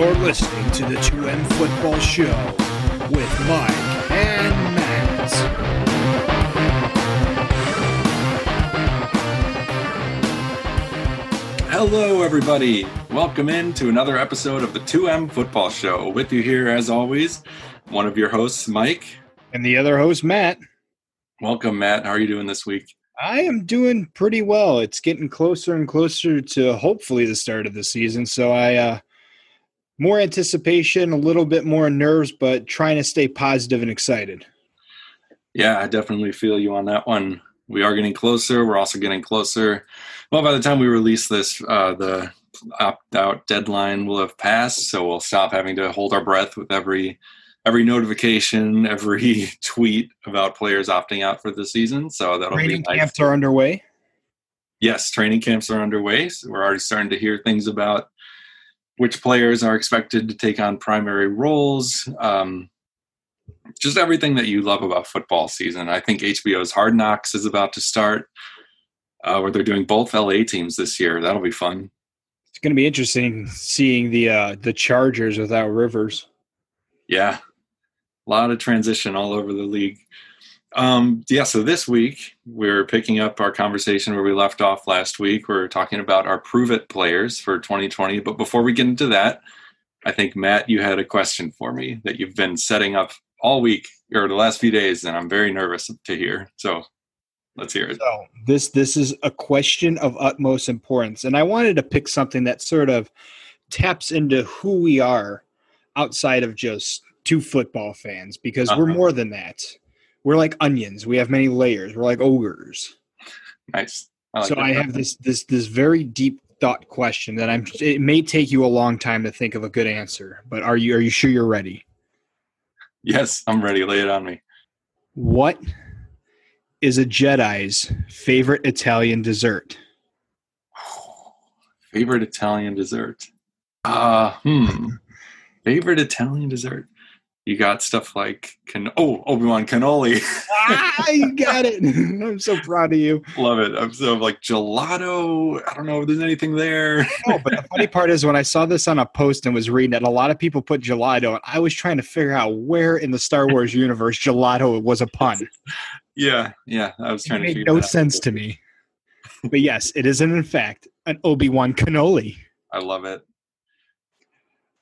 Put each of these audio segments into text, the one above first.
You're listening to the 2M Football Show with Mike and Matt. Hello, everybody. Welcome in to another episode of the 2M Football Show. With you here, as always, one of your hosts, Mike. And the other host, Matt. Welcome, Matt. How are you doing this week? I am doing pretty well. It's getting closer and closer to hopefully the start of the season. So I, uh, more anticipation, a little bit more nerves, but trying to stay positive and excited. Yeah, I definitely feel you on that one. We are getting closer. We're also getting closer. Well, by the time we release this, uh, the opt out deadline will have passed, so we'll stop having to hold our breath with every every notification, every tweet about players opting out for the season. So that'll Training be nice. camps are underway. Yes, training camps are underway. So we're already starting to hear things about which players are expected to take on primary roles. Um, just everything that you love about football season. I think HBO's Hard Knocks is about to start, uh, where they're doing both LA teams this year. That'll be fun. It's going to be interesting seeing the uh, the Chargers without Rivers. Yeah, a lot of transition all over the league. Um, yeah, so this week we're picking up our conversation where we left off last week. We're talking about our prove it players for 2020. But before we get into that, I think Matt, you had a question for me that you've been setting up all week or the last few days, and I'm very nervous to hear. So let's hear it. So this this is a question of utmost importance, and I wanted to pick something that sort of taps into who we are outside of just two football fans, because we're Uh-huh. more than that. We're like onions. We have many layers. We're like ogres. Nice. I like so. I have this this this very deep thought question that I'm. It may take you a long time to think of a good answer, but are you are you sure you're ready? Yes, I'm ready. Lay it on me. What is a Jedi's favorite Italian dessert? Favorite Italian dessert? Uh, hmm. Favorite Italian dessert? You got stuff like can oh Obi Wan cannoli. ah, you got it. I'm so proud of you. Love it. I'm so like gelato. I don't know if there's anything there. No, but the funny part is when I saw this on a post and was reading it, a lot of people put gelato, and I was trying to figure out where in the Star Wars universe gelato was a pun. yeah, yeah. I was It trying to made no out. sense to me. But yes, it is in fact an Obi Wan cannoli. I love it.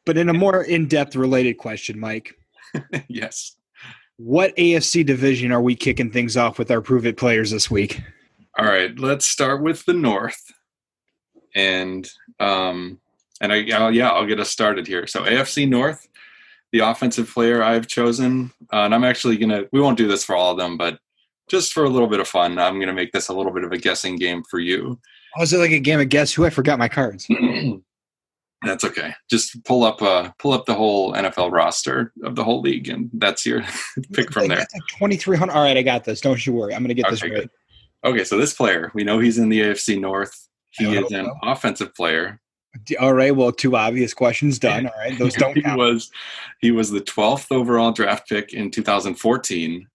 But in a more in-depth related question, Mike, yes. what AFC division are we kicking things off with our prove it players this week? All right, let's start with the North, and um, and I I'll, yeah, I'll get us started here. So AFC North, the offensive player I've chosen, uh, and I'm actually gonna we won't do this for all of them, but just for a little bit of fun, I'm gonna make this a little bit of a guessing game for you. Oh, is it like a game of guess who? I forgot my cards. that's okay. Just pull up uh pull up the whole NFL roster of the whole league, and that's your pick from there. Like 2,300. All right, I got this. Don't you worry. I'm going to get this Okay, right. good. Okay, so this player, we know he's in the AFC North. He is an offensive player. All right. Well, two obvious questions done. All right. Those don't he count. was he was the 12th overall draft pick in 2014.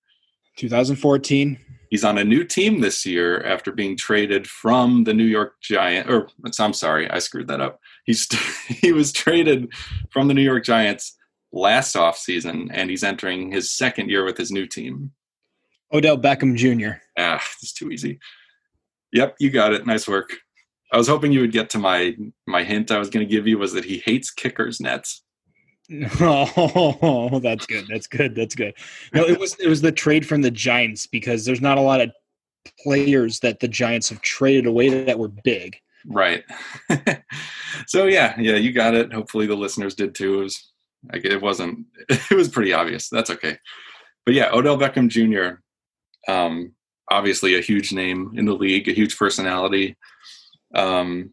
2014. He's on a new team this year after being traded from the New York Giant or I'm sorry, I screwed that up. He's he was traded from the New York Giants last offseason and he's entering his second year with his new team. Odell Beckham Jr. Ah, it's too easy. Yep, you got it. Nice work. I was hoping you would get to my my hint I was going to give you was that he hates kickers nets. Oh, that's good. That's good. That's good. No, it was it was the trade from the Giants because there's not a lot of players that the Giants have traded away that were big. Right. so yeah, yeah, you got it. Hopefully the listeners did too. It was like it wasn't it was pretty obvious. That's okay. But yeah, Odell Beckham Jr. Um obviously a huge name in the league, a huge personality. Um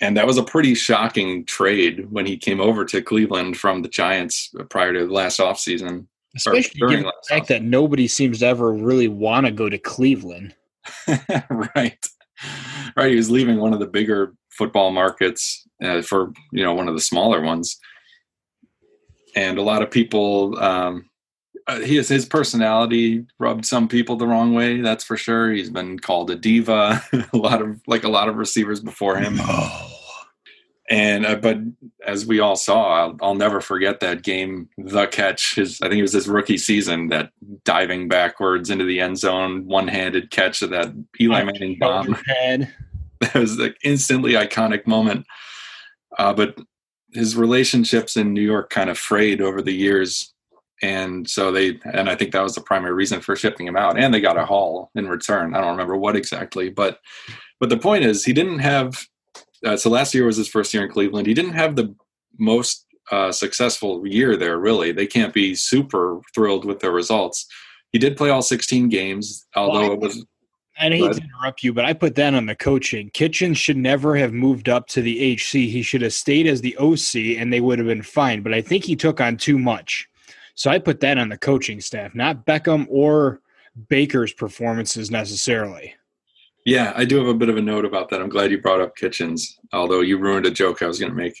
and that was a pretty shocking trade when he came over to Cleveland from the Giants prior to last offseason. Especially given the fact that nobody seems to ever really want to go to Cleveland. right. Right. He was leaving one of the bigger football markets uh, for, you know, one of the smaller ones. And a lot of people, um, uh, his his personality rubbed some people the wrong way. That's for sure. He's been called a diva. a lot of like a lot of receivers before him. And uh, but as we all saw, I'll, I'll, never forget that game. The catch, his I think it was his rookie season, that diving backwards into the end zone, one-handed catch of that Eli Manning bomb. Head. That was like instantly iconic moment. Uh, but his relationships in New York kind of frayed over the years, and so they and I think that was the primary reason for shipping him out. And they got a haul in return. I don't remember what exactly, but but the point is he didn't have uh, so last year was his first year in Cleveland. He didn't have the most uh, successful year there. Really, they can't be super thrilled with their results. He did play all 16 games, although well, it was. I hate to interrupt you, but I put that on the coaching. Kitchens should never have moved up to the HC. He should have stayed as the OC, and they would have been fine. But I think he took on too much, so I put that on the coaching staff, not Beckham or Baker's performances necessarily. Yeah, I do have a bit of a note about that. I'm glad you brought up Kitchens, although you ruined a joke I was going to make.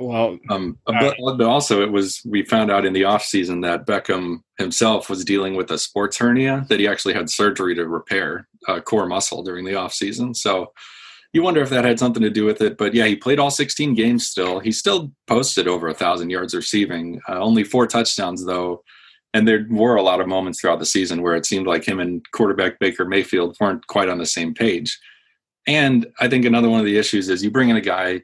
Well, um, but, also it was we found out in the off season that Beckham himself was dealing with a sports hernia that he actually had surgery to repair uh, core muscle during the off season. So you wonder if that had something to do with it. But yeah, he played all 16 games. Still, he still posted over a thousand yards receiving. Uh, only four touchdowns though and there were a lot of moments throughout the season where it seemed like him and quarterback Baker Mayfield weren't quite on the same page. And I think another one of the issues is you bring in a guy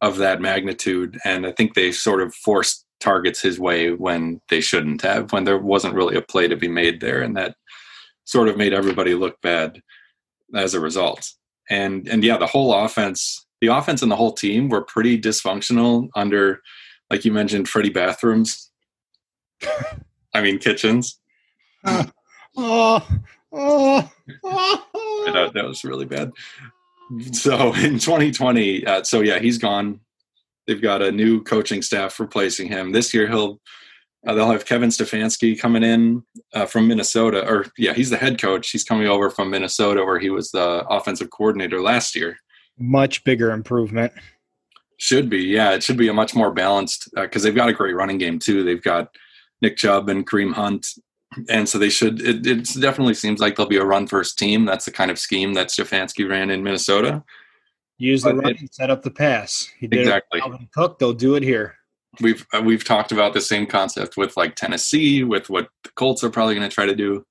of that magnitude, and I think they sort of forced targets his way when they shouldn't have, when there wasn't really a play to be made there, and that sort of made everybody look bad as a result. And and yeah, the whole offense, the offense and the whole team were pretty dysfunctional under, like you mentioned, Freddie Bathrooms. I mean kitchens. Uh, oh, oh, oh. that, that was really bad. So in 2020, uh, so yeah, he's gone. They've got a new coaching staff replacing him. This year, he'll uh, they'll have Kevin Stefanski coming in uh, from Minnesota, or yeah, he's the head coach. He's coming over from Minnesota, where he was the offensive coordinator last year. Much bigger improvement. Should be, yeah. It should be a much more balanced because uh, they've got a great running game too. They've got Nick Chubb and Kareem Hunt. And so they should, it, it definitely seems like they'll be a run first team. That's the kind of scheme that Stefanski ran in Minnesota. Use the but run it, and set up the pass. He did exactly. It Cook, they'll do it here. We've uh, we've talked about the same concept with like Tennessee, with what the Colts are probably going to try to do,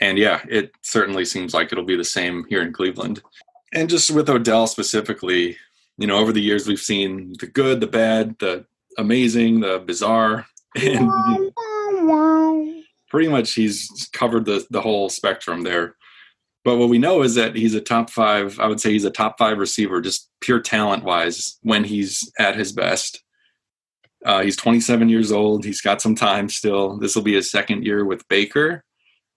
and yeah, it certainly seems like it'll be the same here in Cleveland. And just with Odell specifically, you know, over the years we've seen the good, the bad, the amazing, the bizarre, and pretty much he's covered the the whole spectrum there. But what we know is that he's a top five. I would say he's a top five receiver, just pure talent wise, when he's at his best. Uh, he's 27 years old. He's got some time still. This will be his second year with Baker,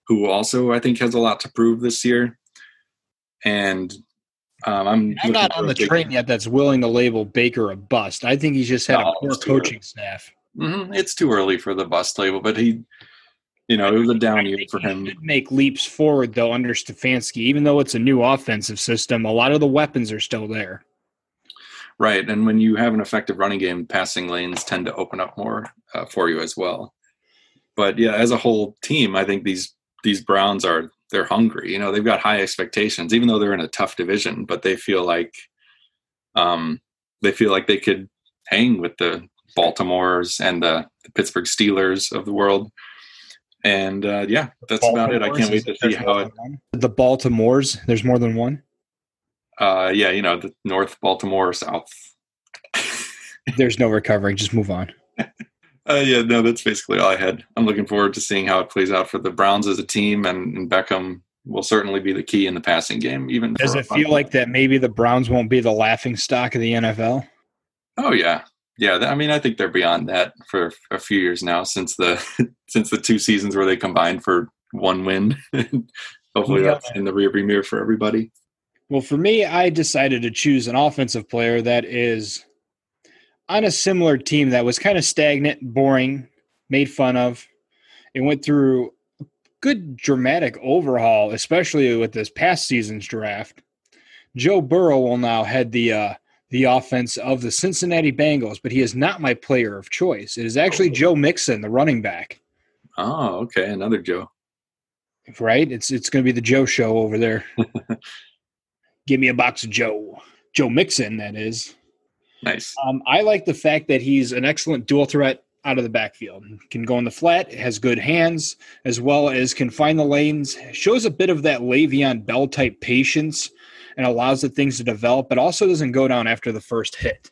who also I think has a lot to prove this year. And um, I'm, I'm not on the train yet that's willing to label Baker a bust. I think he's just had no, a poor coaching staff. Mm-hmm. It's too early for the bust label, but he, you know, it was a down year for him. make leaps forward though under Stefanski, even though it's a new offensive system. A lot of the weapons are still there. Right, and when you have an effective running game, passing lanes tend to open up more uh, for you as well. But yeah, as a whole team, I think these these Browns are they're hungry. You know, they've got high expectations, even though they're in a tough division. But they feel like, um, they feel like they could hang with the Baltimore's and the, the Pittsburgh Steelers of the world. And uh, yeah, that's about it. I can't wait to see how it. The Baltimore's. There's more than one. Uh, yeah, you know the North Baltimore, South. there's no recovering. Just move on. Uh, yeah, no, that's basically all I had. I'm looking forward to seeing how it plays out for the Browns as a team, and, and Beckham will certainly be the key in the passing game. Even does it feel like that? Maybe the Browns won't be the laughing stock of the NFL. Oh yeah, yeah, I mean, I think they're beyond that for a few years now since the since the two seasons where they combined for one win. Hopefully, yeah. that's in the rearview mirror for everybody. Well, for me, I decided to choose an offensive player that is on a similar team that was kind of stagnant, boring, made fun of. and went through a good dramatic overhaul, especially with this past season's draft. Joe Burrow will now head the uh, the offense of the Cincinnati Bengals, but he is not my player of choice. It is actually oh. Joe Mixon, the running back. Oh, okay, another Joe. Right? It's it's going to be the Joe show over there. Give me a box of Joe. Joe Mixon, that is. Nice. Um, I like the fact that he's an excellent dual threat out of the backfield. Can go in the flat, has good hands, as well as can find the lanes. Shows a bit of that Le'Veon Bell type patience and allows the things to develop, but also doesn't go down after the first hit.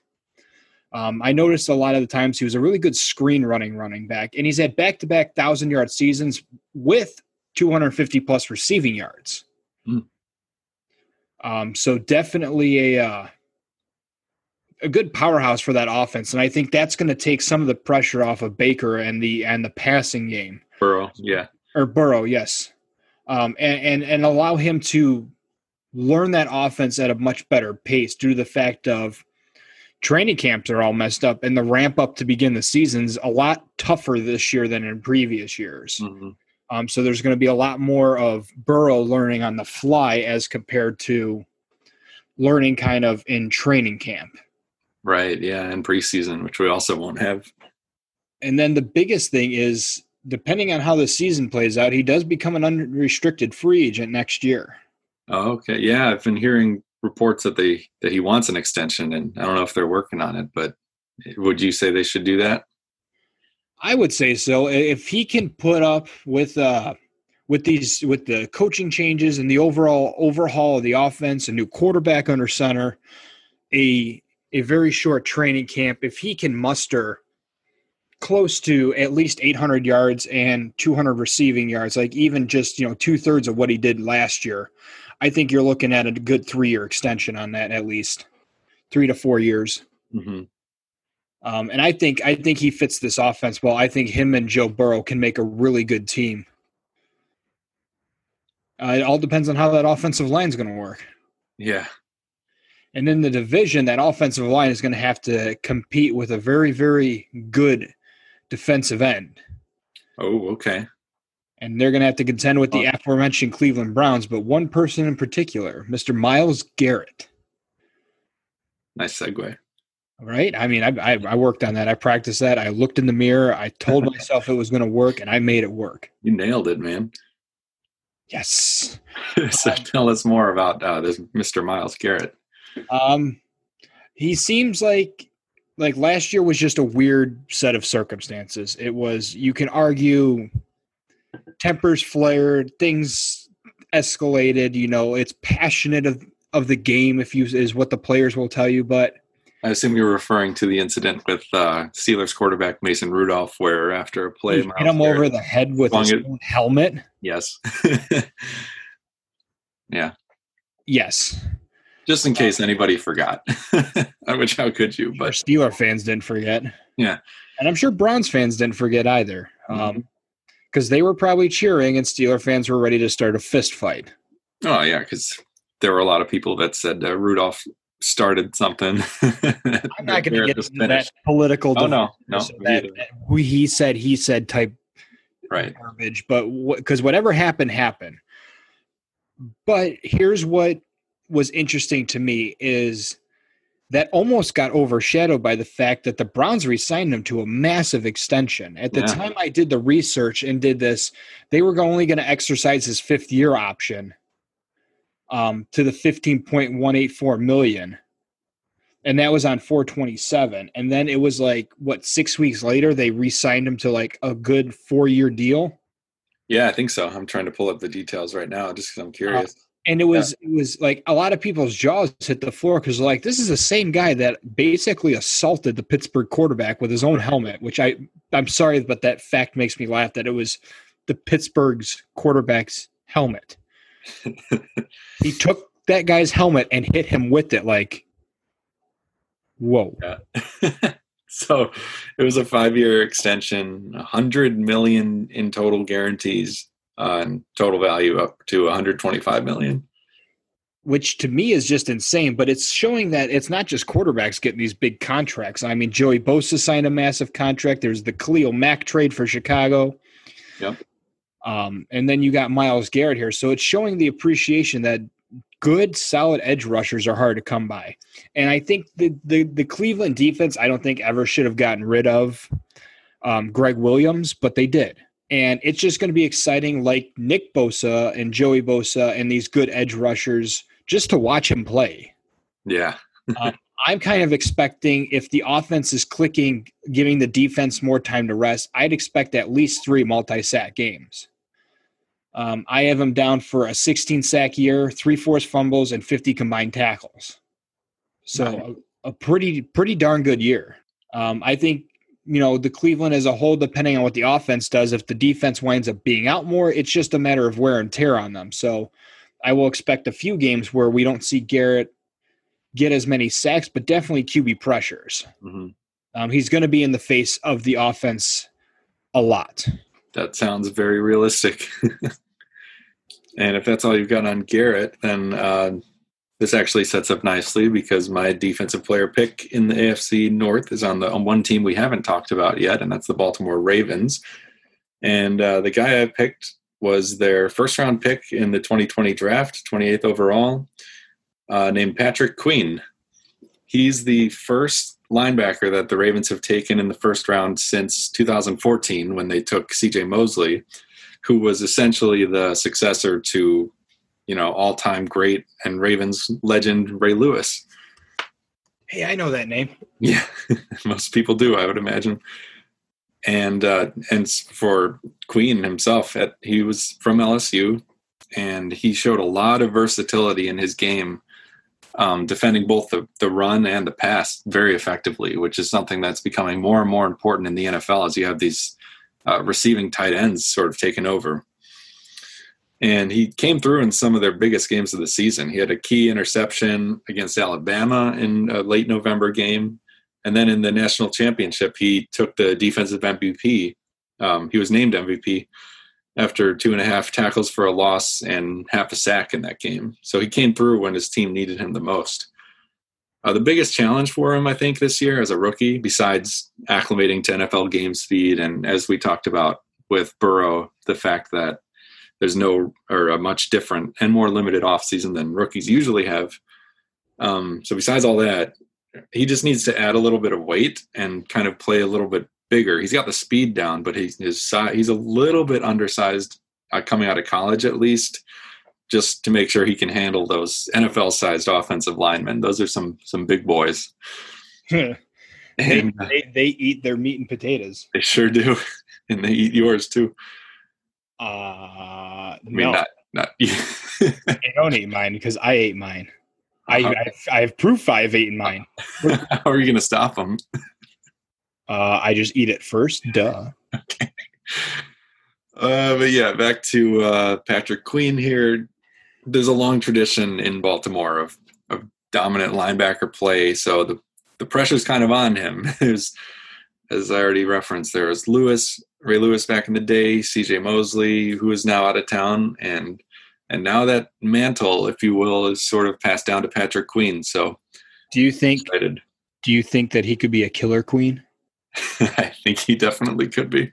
Um, I noticed a lot of the times he was a really good screen running running back, and he's had back to back thousand yard seasons with 250 plus receiving yards. Mm. Um, so definitely a uh, a good powerhouse for that offense, and I think that's going to take some of the pressure off of Baker and the and the passing game. Burrow, yeah, or Burrow, yes, um, and, and and allow him to learn that offense at a much better pace due to the fact of training camps are all messed up and the ramp up to begin the season's a lot tougher this year than in previous years. Mm-hmm. Um, so there's going to be a lot more of Burrow learning on the fly as compared to learning kind of in training camp. Right. Yeah. And preseason, which we also won't have. And then the biggest thing is, depending on how the season plays out, he does become an unrestricted free agent next year. Oh, okay. Yeah, I've been hearing reports that they that he wants an extension, and I don't know if they're working on it. But would you say they should do that? I would say so. If he can put up with uh with these with the coaching changes and the overall overhaul of the offense, a new quarterback under center, a a very short training camp, if he can muster close to at least 800 yards and 200 receiving yards, like even just you know two thirds of what he did last year, I think you're looking at a good three year extension on that at least three to four years. Mm-hmm. Um, and I think I think he fits this offense well. I think him and Joe Burrow can make a really good team. Uh, it all depends on how that offensive line is going to work. Yeah. And in the division, that offensive line is going to have to compete with a very, very good defensive end. Oh, okay. And they're going to have to contend with the aforementioned Cleveland Browns, but one person in particular, Mr. Myles Garrett. Nice segue. Right? I mean, I, I, I worked on that. I practiced that. I looked in the mirror. I told myself it was going to work, and I made it work. You nailed it, man. Yes. so um, tell us more about uh, this Mr. Myles Garrett. Um, he seems like like last year was just a weird set of circumstances. It was you can argue tempers flared, things escalated. You know, it's passionate of of the game. If you is what the players will tell you, but I assume you're referring to the incident with uh, Steelers quarterback Mason Rudolph, where after a play, hit him over the head with his it. helmet. Yes. yeah. Yes. Just in case anybody forgot, which how could you? But Steeler fans didn't forget. Yeah, and I'm sure Browns fans didn't forget either, because um, mm-hmm. they were probably cheering, and Steeler fans were ready to start a fist fight. Oh yeah, because there were a lot of people that said uh, Rudolph started something. I'm not going to get into that political. Oh no, no. That, that he said, he said type right garbage. But because wh- whatever happened, happened. But here's what was interesting to me is that almost got overshadowed by the fact that the Browns re-signed him to a massive extension. At the yeah. time I did the research and did this, they were only going to exercise his fifth year option um, to the 15.184 million. And that was on 427. And then it was like, what, six weeks later, they re signed him to like a good four year deal? Yeah, I think so. I'm trying to pull up the details right now just because I'm curious. Uh, and it was yeah. it was like a lot of people's jaws hit the floor because like this is the same guy that basically assaulted the Pittsburgh quarterback with his own helmet. Which I I'm sorry, but that fact makes me laugh that it was the Pittsburgh's quarterback's helmet. he took that guy's helmet and hit him with it. Like, whoa. Yeah. so it was a five year extension, a hundred million in total guarantees uh, total value up to 125 million which to me is just insane. But it's showing that it's not just quarterbacks getting these big contracts. I mean, Joey Bosa signed a massive contract. There's the Khalil Mack trade for Chicago. Yep. Um, and then you got Myles Garrett here. So it's showing the appreciation that good, solid edge rushers are hard to come by. And I think the the, the Cleveland defense, I don't think ever should have gotten rid of um, Gregg Williams, but they did. And it's just going to be exciting, like Nick Bosa and Joey Bosa and these good edge rushers, just to watch him play. Yeah. um, I'm kind of expecting if the offense is clicking, giving the defense more time to rest, I'd expect at least three multi sack games. Um, I have him down for a 16 sack year, three forced fumbles, and 50 combined tackles. So nice. a, a, pretty pretty darn good year. Um, I think you know the Cleveland as a whole, depending on what the offense does, if the defense winds up being out more, it's just a matter of wear and tear on them. So I will expect a few games where we don't see Garrett get as many sacks, but definitely QB pressures. Mm-hmm. Um, he's going to be in the face of the offense a lot. That sounds very realistic. and if that's all you've got on Garrett, then uh, this actually sets up nicely because my defensive player pick in the AFC North is on the on one team we haven't talked about yet, and that's the Baltimore Ravens. And uh, the guy I picked was their first round pick in the 2020 draft, 28th overall uh, named Patrick Queen. He's the first linebacker that the Ravens have taken in the first round since 2014 when they took CJ Mosley, who was essentially the successor to, you know, all time great and Ravens legend Ray Lewis. Hey, I know that name. Yeah, most people do, I would imagine. And uh, and for Queen himself, at, he was from LSU, and he showed a lot of versatility in his game um, defending both the, the run and the pass very effectively, which is something that's becoming more and more important in the NFL as you have these uh, receiving tight ends sort of taken over. And he came through in some of their biggest games of the season. He had a key interception against Alabama in a late November game. And then in the national championship, he took the defensive MVP. Um, he was named MVP after two and a half tackles for a loss and half a sack in that game. So he came through when his team needed him the most. Uh, the biggest challenge for him, I think, this year as a rookie, besides acclimating to NFL game speed, and as we talked about with Burrow, the fact that there's no or a much different and more limited offseason than rookies usually have. Um, so besides all that, he just needs to add a little bit of weight and kind of play a little bit bigger. He's got the speed down, but he's his size, he's a little bit undersized uh, coming out of college at least, just to make sure he can handle those NFL sized offensive linemen. Those are some some big boys. and, they, they, they eat their meat and potatoes. They sure do, and they eat yours too. Uh, I mean, no. not not. don't eat mine because I ate mine. I, uh-huh. I, I have proof I've eaten mine. How are you going to stop them? Uh, I just eat it first. Duh. okay. Uh, but yeah, back to uh, Patrick Queen here. There's a long tradition in Baltimore of, of dominant linebacker play, so the the pressure's kind of on him. There's, as I already referenced, there was Lewis, Ray Lewis back in the day, C.J. Mosley, who is now out of town, and and now that mantle, if you will, is sort of passed down to Patrick Queen. So, do you think? Excited. Do you think that he could be a killer queen? I think he definitely could be.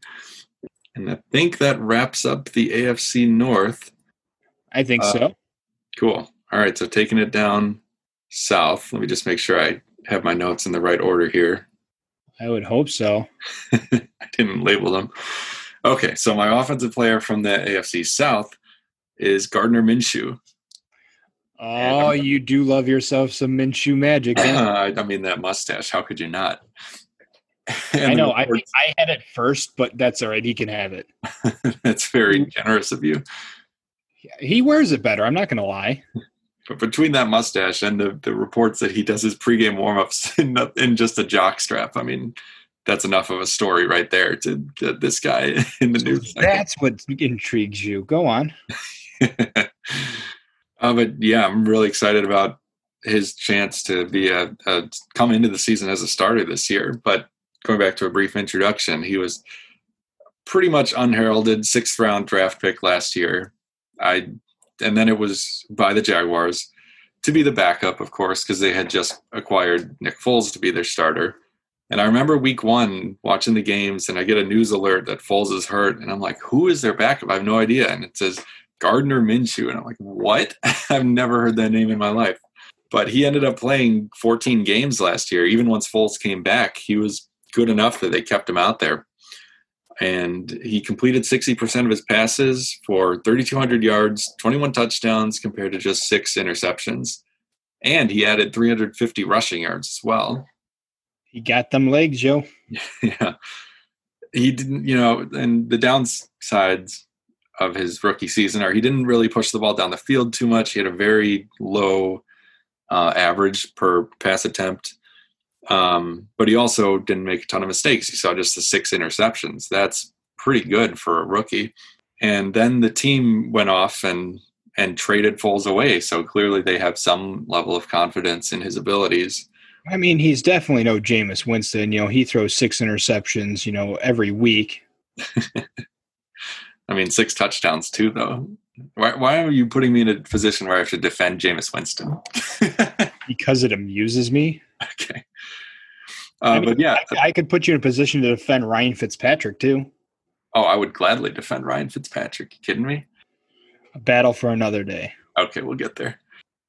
And I think that wraps up the AFC North. I think uh, so. Cool. All right. So taking it down south. Let me just make sure I have my notes in the right order here. I would hope so. I didn't label them. Okay. So my offensive player from the AFC South is Gardner Minshew. Oh, you do love yourself some Minshew magic. I mean, that mustache. How could you not? I know. I I had it first, but that's all right. He can have it. that's very generous of you. He wears it better. I'm not going to lie. But between that mustache and the, the reports that he does his pregame warmups in, in just a jock strap, I mean, that's enough of a story right there to get this guy in the news. That's what intrigues you. Go on. uh, but yeah, I'm really excited about his chance to be a, a come into the season as a starter this year. But going back to a brief introduction, he was pretty much unheralded sixth round draft pick last year. I and then it was by the Jaguars to be the backup, of course, because they had just acquired Nick Foles to be their starter. And I remember week one watching the games, and I get a news alert that Foles is hurt, and I'm like, "Who is their backup?" I have no idea, and it says Gardner Minshew, and I'm like, "What? I've never heard that name in my life." But he ended up playing 14 games last year. Even once Foles came back, he was good enough that they kept him out there. And he completed 60% of his passes for 3,200 yards, 21 touchdowns compared to just six interceptions. and he added 350 rushing yards as well. He got them legs, Joe. yeah. He didn't, you know, and the downsides of his rookie season are he didn't really push the ball down the field too much. He had a very low uh, average per pass attempt. Um, but he also didn't make a ton of mistakes. He saw just the six interceptions. That's pretty good for a rookie. And then the team went off and and traded Foles away. So clearly they have some level of confidence in his abilities. I mean, he's definitely no Jameis Winston. You know, he throws six interceptions, you know, every week. I mean, six touchdowns too, though. Why, why are you putting me in a position where I have to defend Jameis Winston? because it amuses me. Okay. Uh, I mean, but yeah, I, I, could put you in a position to defend Ryan Fitzpatrick too. Oh, I would gladly defend Ryan Fitzpatrick. You kidding me? A battle for another day. Okay, we'll get there.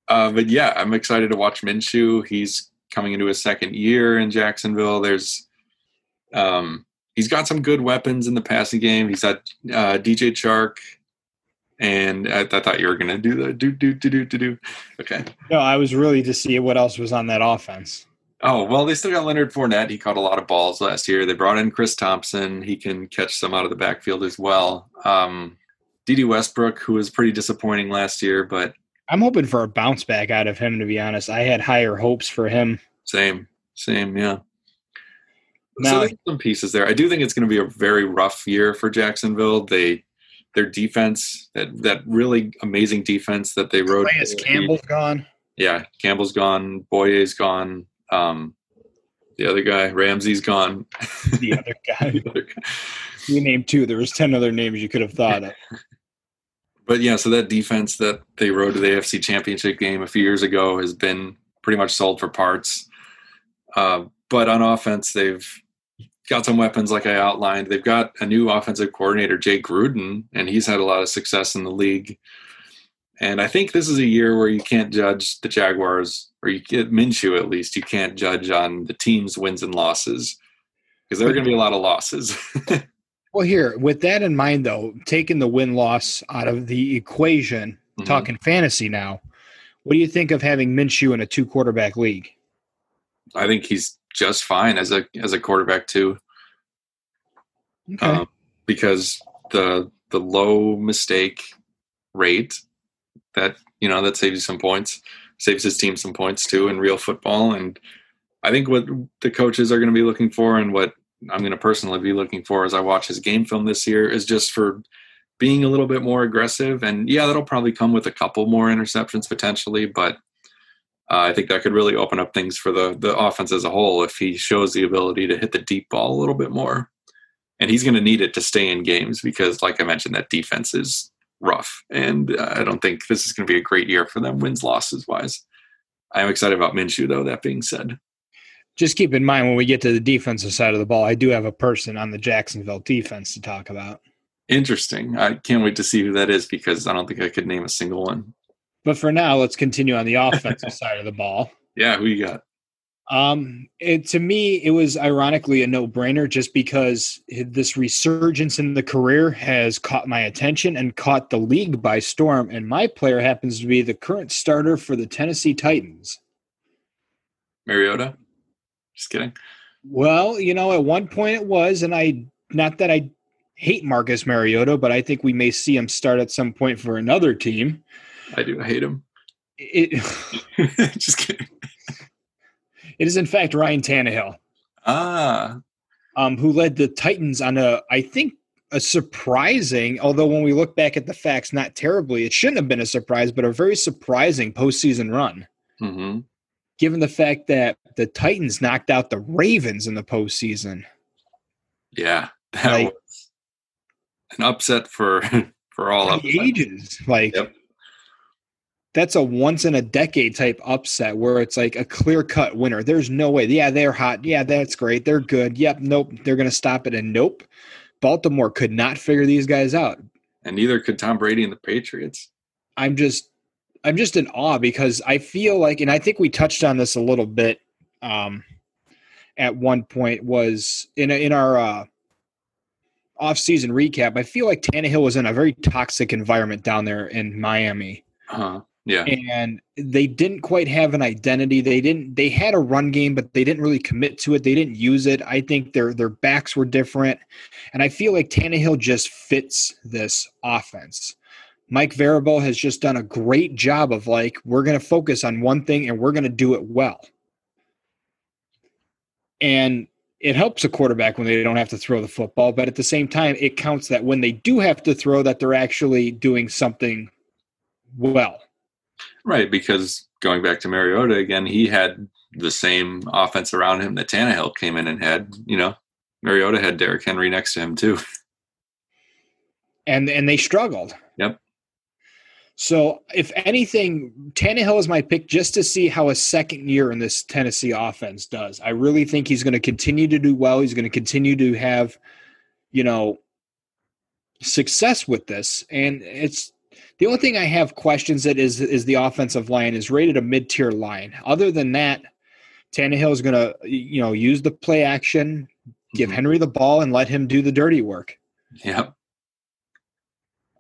Uh, but yeah, I'm excited to watch Minshew. He's coming into his second year in Jacksonville. There's, um, he's got some good weapons in the passing game. He's got uh, DJ Chark, and I, I, thought you were going to do the do do do do do do. Okay. No, I was really to see what else was on that offense. Oh well, they still got Leonard Fournette. He caught a lot of balls last year. They brought in Chris Thompson. He can catch some out of the backfield as well. Um, Dede Westbrook, who was pretty disappointing last year, but I'm hoping for a bounce back out of him. To be honest, I had higher hopes for him. Same, same, yeah. Now, so there's some pieces there. I do think it's going to be a very rough year for Jacksonville. They their defense, that that really amazing defense that they wrote. Campbell's gone. Yeah, Campbell's gone. Bouye's gone. Um, the other guy, Ramsey's gone. The other guy. the other guy. You named two. There was ten other names you could have thought of. but yeah, so that defense that they rode to the AFC Championship game a few years ago has been pretty much sold for parts. Uh, but on offense, they've got some weapons like I outlined. They've got a new offensive coordinator, Jay Gruden, and he's had a lot of success in the league. And I think this is a year where you can't judge the Jaguars, or you get Minshew at least. You can't judge on the team's wins and losses because there are going to be a lot of losses. well, here, with that in mind, though, taking the win loss out of the equation, mm-hmm. talking fantasy now, what do you think of having Minshew in a two quarterback league? I think he's just fine as a as a quarterback too. Okay. Um, because the the low mistake rate that you know that saves you some points, saves his team some points too in real football. And I think what the coaches are going to be looking for, and what I'm going to personally be looking for as I watch his game film this year, is just for being a little bit more aggressive. And yeah, that'll probably come with a couple more interceptions potentially, but uh, I think that could really open up things for the the offense as a whole if he shows the ability to hit the deep ball a little bit more. And he's going to need it to stay in games because, like I mentioned, that defense is rough. And uh, I don't think this is going to be a great year for them, wins losses wise. I'm excited about Minshew, though. That being said, just keep in mind when we get to the defensive side of the ball, I do have a person on the Jacksonville defense to talk about. Interesting. I can't wait to see who that is because I don't think I could name a single one. But for now, let's continue on the offensive side of the ball. Yeah, who you got? Um, it, to me, it was ironically a no-brainer just because this resurgence in the career has caught my attention and caught the league by storm. And my player happens to be the current starter for the Tennessee Titans. Mariota. Just kidding. Well, you know, at one point it was, and I not that I hate Marcus Mariota, but I think we may see him start at some point for another team. I do. I hate him. It, Just kidding. It is in fact Ryan Tannehill. Ah. Um, who led the Titans on a, I think, a surprising, although when we look back at the facts, not terribly, it shouldn't have been a surprise, but a very surprising postseason run. Mm-hmm. Given the fact that the Titans knocked out the Ravens in the postseason. Yeah, that like, was an upset for for all of ages. Like, yep that's a once in a decade type upset where it's like a clear cut winner. There's no way. Yeah, they're hot. Yeah, that's great. They're good. Yep. Nope. They're going to stop it. And nope. Baltimore could not figure these guys out. And neither could Tom Brady and the Patriots. I'm just, I'm just in awe because I feel like, and I think we touched on this a little bit um, at one point was in a, in our uh, off season recap. I feel like Tannehill was in a very toxic environment down there in Miami. huh Yeah. And they didn't quite have an identity. They didn't they had a run game, but they didn't really commit to it. They didn't use it. I think their their backs were different. And I feel like Tannehill just fits this offense. Mike Vrabel has just done a great job of like, we're going to focus on one thing and we're going to do it well. And it helps a quarterback when they don't have to throw the football, but at the same time, it counts that when they do have to throw, that they're actually doing something well. Right, because going back to Mariota again, he had the same offense around him that Tannehill came in and had. You know, Mariota had Derrick Henry next to him too. And and they struggled. Yep. So, if anything, Tannehill is my pick just to see how a second year in this Tennessee offense does. I really think he's going to continue to do well. He's going to continue to have, you know, success with this. And it's the only thing I have questions that is is the offensive line is rated a mid tier line. Other than that, Tannehill is going to, you know, use the play action, give mm-hmm. Henry the ball, and let him do the dirty work. Yep.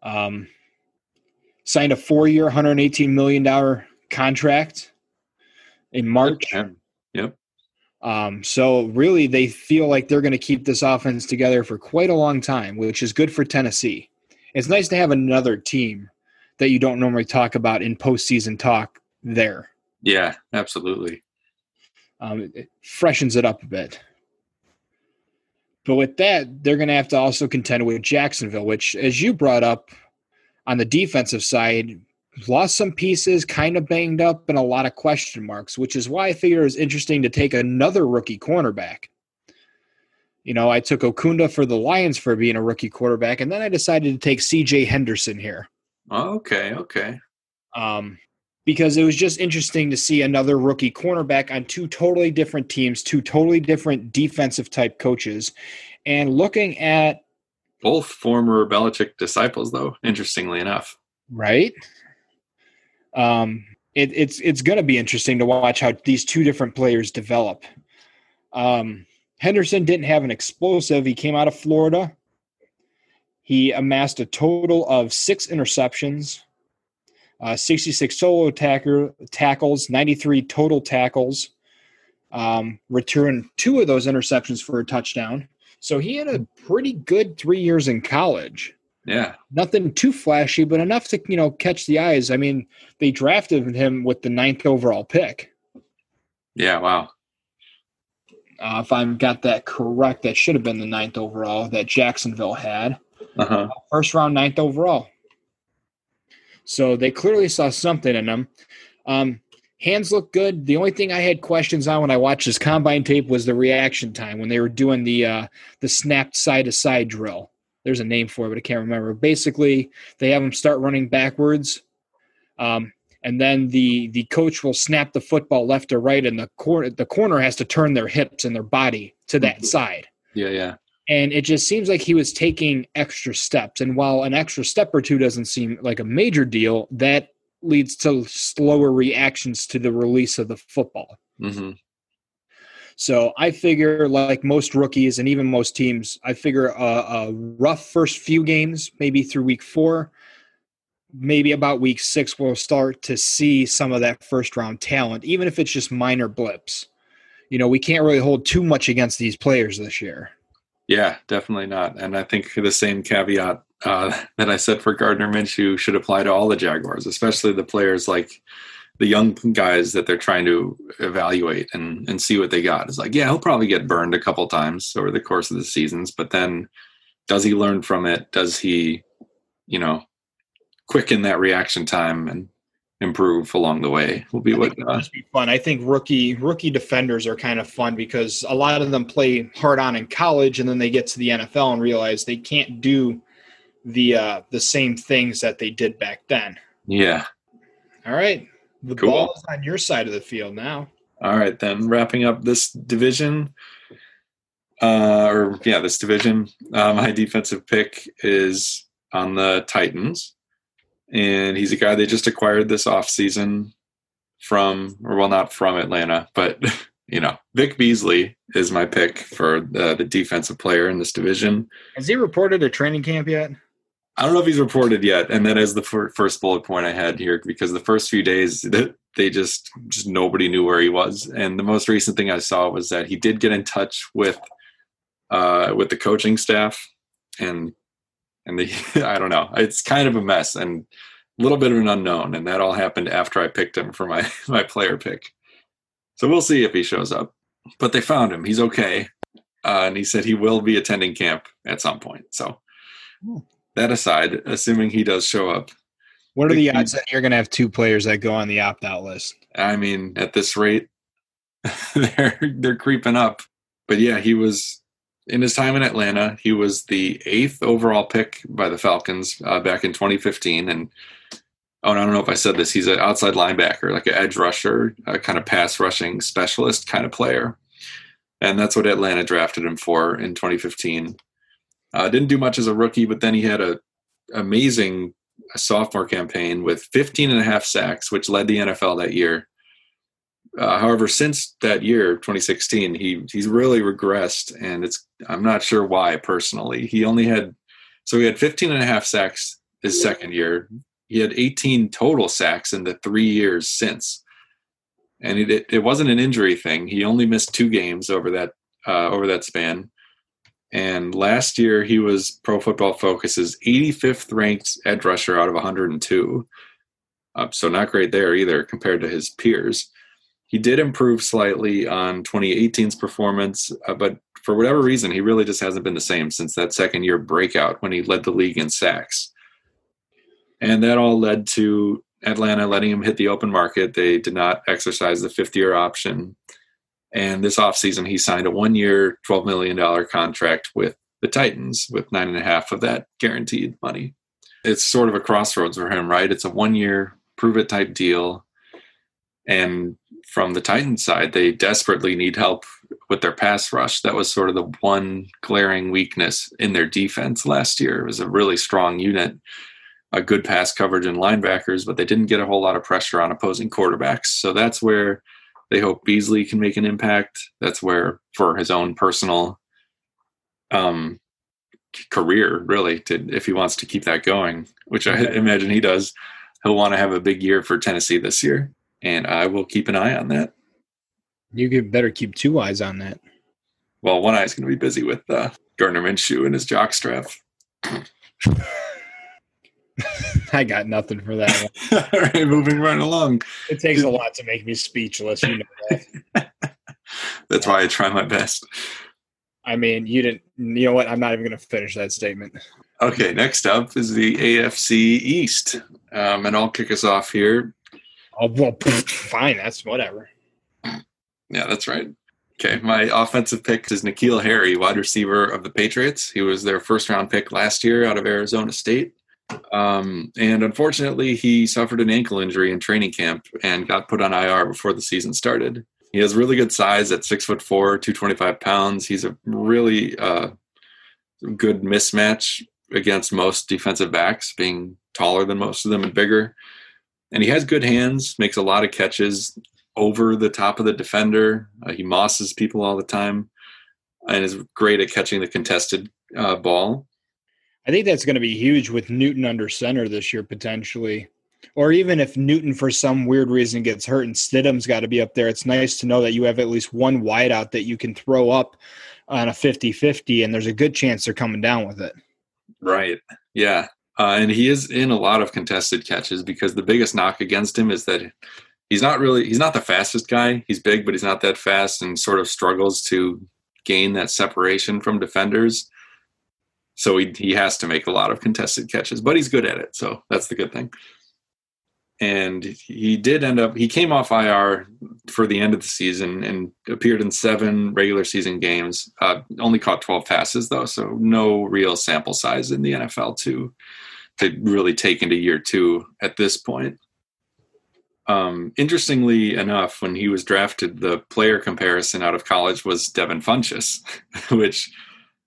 Um signed a four year, $118 million contract in March. Yep. Um, so really, they feel like they're going to keep this offense together for quite a long time, which is good for Tennessee. It's nice to have another team that you don't normally talk about in postseason talk there. Yeah, absolutely. Um, it freshens it up a bit. But with that, they're going to have to also contend with Jacksonville, which, as you brought up, on the defensive side, lost some pieces, kind of banged up, and a lot of question marks, which is why I figure it was interesting to take another rookie cornerback. You know, I took Okudah for the Lions for being a rookie quarterback, and then I decided to take CJ Henderson here. Oh, okay, okay. Um, because it was just interesting to see another rookie cornerback on two totally different teams, two totally different defensive type coaches, and looking at both former Belichick disciples, though. Interestingly enough, right? Um, it, it's it's going to be interesting to watch how these two different players develop. Um, Henderson didn't have an explosive. He came out of Florida. He amassed a total of six interceptions, uh, 66 solo tacker, tackles, 93 total tackles, um, returned two of those interceptions for a touchdown. So he had a pretty good three years in college. Yeah. Nothing too flashy, but enough to, you know, catch the eyes. I mean, they drafted him with the ninth overall pick. Yeah, wow. Uh, if I've got that correct, that should have been the ninth overall that Jacksonville had. Uh-huh. Uh, first round, ninth overall. So they clearly saw something in him. Um, hands look good. The only thing I had questions on when I watched this combine tape was the reaction time when they were doing the uh, the snapped side to side drill. There's a name for it, but I can't remember. Basically, they have them start running backwards, um, and then the the coach will snap the football left or right, and the corner the corner has to turn their hips and their body to that mm-hmm. side. Yeah, yeah. And it just seems like he was taking extra steps. And while an extra step or two doesn't seem like a major deal, that leads to slower reactions to the release of the football. Mm-hmm. So I figure, like most rookies and even most teams, I figure a, a, rough first few games, maybe through week four, maybe about week six, we'll start to see some of that first round talent, even if it's just minor blips. You know, we can't really hold too much against these players this year. Yeah, definitely not. And I think the same caveat uh, that I said for Gardner Minshew should apply to all the Jaguars, especially the players like the young guys that they're trying to evaluate and, and see what they got. It's like, yeah, he'll probably get burned a couple times over the course of the seasons, but then does he learn from it? Does he, you know, quicken that reaction time and improve along the way will be what uh, be fun. I think rookie rookie defenders are kind of fun because a lot of them play hard on in college and then they get to the NFL and realize they can't do the uh, the same things that they did back then. Yeah. All right. The cool. ball is on your side of the field now. All right, then wrapping up this division, uh, or yeah, this division. Uh, my defensive pick is on the Titans, and he's a guy they just acquired this offseason from, or well, not from Atlanta, but you know, Vic Beasley is my pick for the, the defensive player in this division. Has he reported a training camp yet? I don't know if he's reported yet, and that is the first bullet point I had here because the first few days that they just just nobody knew where he was, and the most recent thing I saw was that he did get in touch with uh, with the coaching staff, and and the I don't know, it's kind of a mess and a little bit of an unknown, and that all happened after I picked him for my my player pick. So we'll see if he shows up. But they found him; he's okay, uh, and he said he will be attending camp at some point. So. Hmm that aside, assuming he does show up, what are the odds that you're going to have two players that go on the opt out list? I mean, at this rate, they're they're creeping up. But yeah, he was in his time in Atlanta. He was the eighth overall pick by the Falcons uh, back in 2015, and oh, I don't know if I said this. He's an outside linebacker, like an edge rusher, a kind of pass rushing specialist kind of player, and that's what Atlanta drafted him for in 2015. Uh, didn't do much as a rookie, but then he had a amazing sophomore campaign with 15 and a half sacks, which led the NFL that year. Uh, however, since that year, 2016, he he's really regressed, and it's I'm not sure why personally. He only had so he had 15 and a half sacks his second year. He had 18 total sacks in the three years since, and it it wasn't an injury thing. He only missed two games over that uh, over that span. And last year, he was Pro Football Focus's 85th ranked edge rusher out of 102. Uh, so, not great there either compared to his peers. He did improve slightly on 2018's performance, uh, but for whatever reason, he really just hasn't been the same since that second year breakout when he led the league in sacks. And that all led to Atlanta letting him hit the open market. They did not exercise the fifth year option. And this offseason, he signed a one year, $12 million contract with the Titans with nine and a half of that guaranteed money. It's sort of a crossroads for him, right? It's a one year, prove it type deal. And from the Titans side, they desperately need help with their pass rush. That was sort of the one glaring weakness in their defense last year. It was a really strong unit, a good pass coverage and linebackers, but they didn't get a whole lot of pressure on opposing quarterbacks. So that's where they hope Beasley can make an impact. That's where, for his own personal um, career, really, to if he wants to keep that going, which I imagine he does, he'll want to have a big year for Tennessee this year, and I will keep an eye on that. You could better keep two eyes on that. Well, one eye is going to be busy with uh, Gardner Minshew and his jockstrap. I got nothing for that one. All right, moving right along. It takes a lot to make me speechless. You know that. That's why I try my best. I mean, you didn't. You know what? I'm not even going to finish that statement. Okay, next up is the AFC East, um, and I'll kick us off here. Oh well, fine. That's whatever. Yeah, that's right. Okay, my offensive pick is N'Keal Harry, wide receiver of the Patriots. He was their first round pick last year out of Arizona State. Um, and unfortunately, he suffered an ankle injury in training camp and got put on IR before the season started. He has really good size at six foot four, 225 pounds. He's a really uh, good mismatch against most defensive backs, being taller than most of them and bigger. And he has good hands, makes a lot of catches over the top of the defender. Uh, he mosses people all the time and is great at catching the contested uh, ball. I think that's going to be huge with Newton under center this year potentially. Or even if Newton for some weird reason gets hurt and Stidham's got to be up there, it's nice to know that you have at least one wideout that you can throw up on a 50-50 and there's a good chance they're coming down with it. Right. Yeah. Uh, and he is in a lot of contested catches because the biggest knock against him is that he's not really he's not the fastest guy. He's big, but he's not that fast and sort of struggles to gain that separation from defenders so he he has to make a lot of contested catches, but he's good at it, so that's the good thing. And he did end up he came off IR for the end of the season and appeared in seven regular season games. Uh, only caught twelve passes though, so no real sample size in the NFL to to really take into year two at this point. Um, interestingly enough, when he was drafted, the player comparison out of college was Devin Funchess, which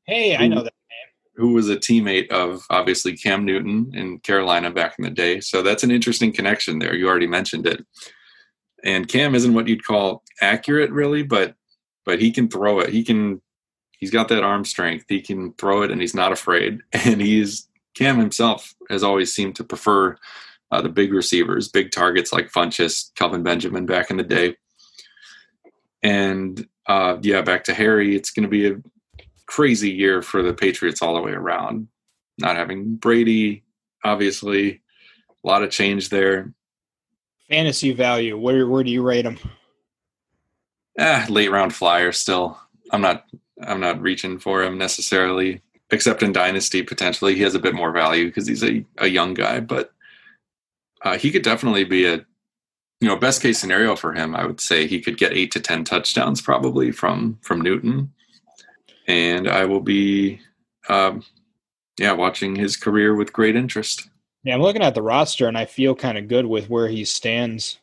hey, I know that name. who was a teammate of obviously Cam Newton in Carolina back in the day. So that's an interesting connection there. You already mentioned it. And Cam isn't what you'd call accurate really, but but he can throw it. He can he's got that arm strength. He can throw it and he's not afraid. And he's Cam himself has always seemed to prefer uh, the big receivers, big targets like Funchess, Kelvin Benjamin back in the day. And uh, yeah, back to Harry, it's going to be a crazy year for the Patriots all the way around. Not having Brady, obviously, a lot of change there. Fantasy value, where where do you rate him? Ah, late round flyer still. I'm not I'm not reaching for him necessarily, except in Dynasty potentially. He has a bit more value because he's a, a young guy, but uh, he could definitely be a you know best case scenario for him. I would say he could get eight to ten touchdowns probably from from Newton, and I will be um, yeah watching his career with great interest. Yeah, I'm looking at the roster and I feel kind of good with where he stands.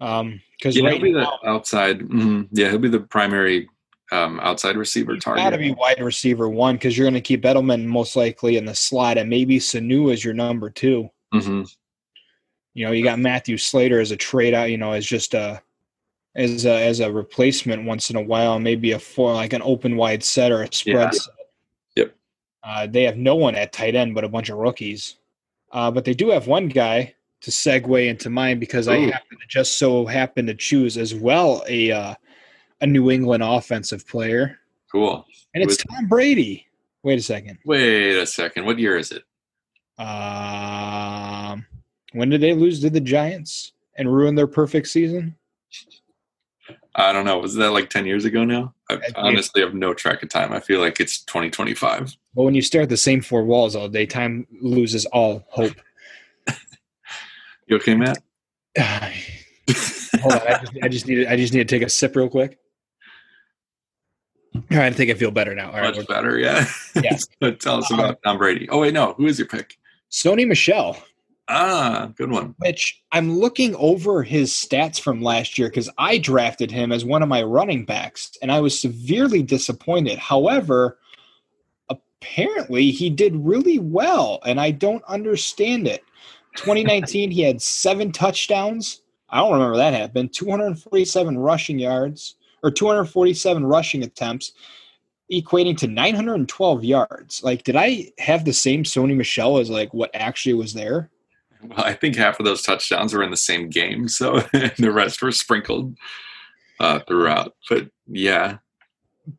Um, because yeah, right he'll be now, the outside. mhm, yeah, he'll be the primary um, outside receiver target. Got to be wide receiver one because you're going to keep Edelman most likely in the slot, and maybe Sanu is your number two. hmm You know, you got Matthew Slater as a trade out. You know, as just a as a, as a replacement once in a while, maybe a four like an open wide set or a spread. Yeah. set. Yep. Uh, they have no one at tight end but a bunch of rookies, uh, but they do have one guy to segue into mine because I happen to just so happen to choose as well a uh, a New England offensive player, Cool. and it's Tom Brady. Wait a second. Wait a second. What year is it? Um, when did they lose to the Giants and ruin their perfect season? I don't know. Was that like 10 years ago now? I honestly have no track of time. I feel like it's 2025. Well, when you stare at the same four walls all day, time loses all hope. You okay, Matt? Hold on, I just, I just need to, I just need to take a sip real quick. All right, I think I feel better now. All right, Much we're- better, yeah. Yes. So Tell us Um, about Tom Brady. Oh, wait, no. Who is your pick? Sony Michel, Ah, good one. which I'm looking over his stats from last year because I drafted him as one of my running backs, and I was severely disappointed. However, apparently he did really well, and I don't understand it. 2019, he had seven touchdowns. I don't remember that happened. 247 rushing yards or 247 rushing attempts, equating to 912 yards. Like, did I have the same Sony Michel as like what actually was there? Well, I think half of those touchdowns were in the same game, so the rest were sprinkled uh, throughout. But yeah,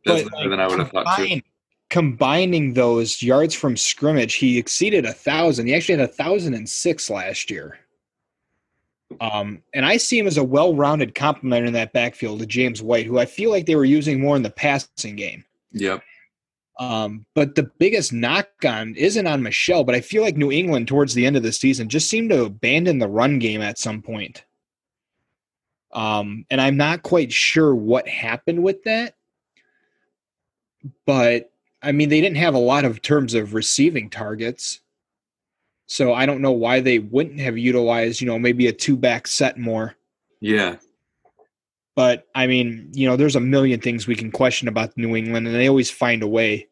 that's But, better than I would have thought too. Combining those yards from scrimmage, he exceeded a thousand. He actually had a thousand and six last year. Um, and I see him as a well-rounded complement in that backfield to James White, who I feel like they were using more in the passing game. Yep. Um, but the biggest knock on isn't on Michel, but I feel like New England towards the end of the season just seemed to abandon the run game at some point. Um, and I'm not quite sure what happened with that. But I mean, they didn't have a lot of terms of receiving targets. So I don't know why they wouldn't have utilized, you know, maybe a two back set more. Yeah. But I mean, you know, there's a million things we can question about New England, and they always find a way.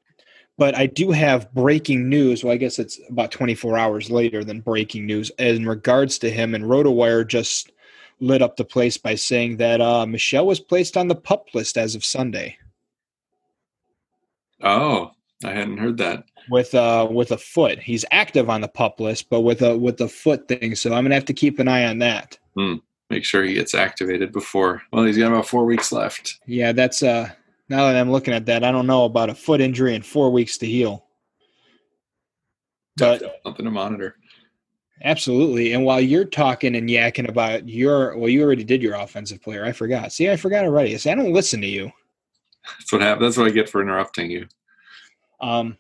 But I do have breaking news. Well, I guess it's about 24 hours later than breaking news in regards to him. And RotoWire just lit up the place by saying that uh, Michel was placed on the pup list as of Sunday Oh, I hadn't heard that. With uh with a foot. He's active on the pup list, but with a with the foot thing. So I'm gonna have to keep an eye on that. Make sure he gets activated before. Well, he's got about four weeks left. Yeah, that's uh now that I'm looking at that, I don't know about a foot injury in four weeks to heal. But something to monitor. absolutely. And while you're talking and yakking about your well, you already did your offensive player. I forgot. See, I forgot already. See, I don't listen to you. That's what happened. That's what I get for interrupting you. Um,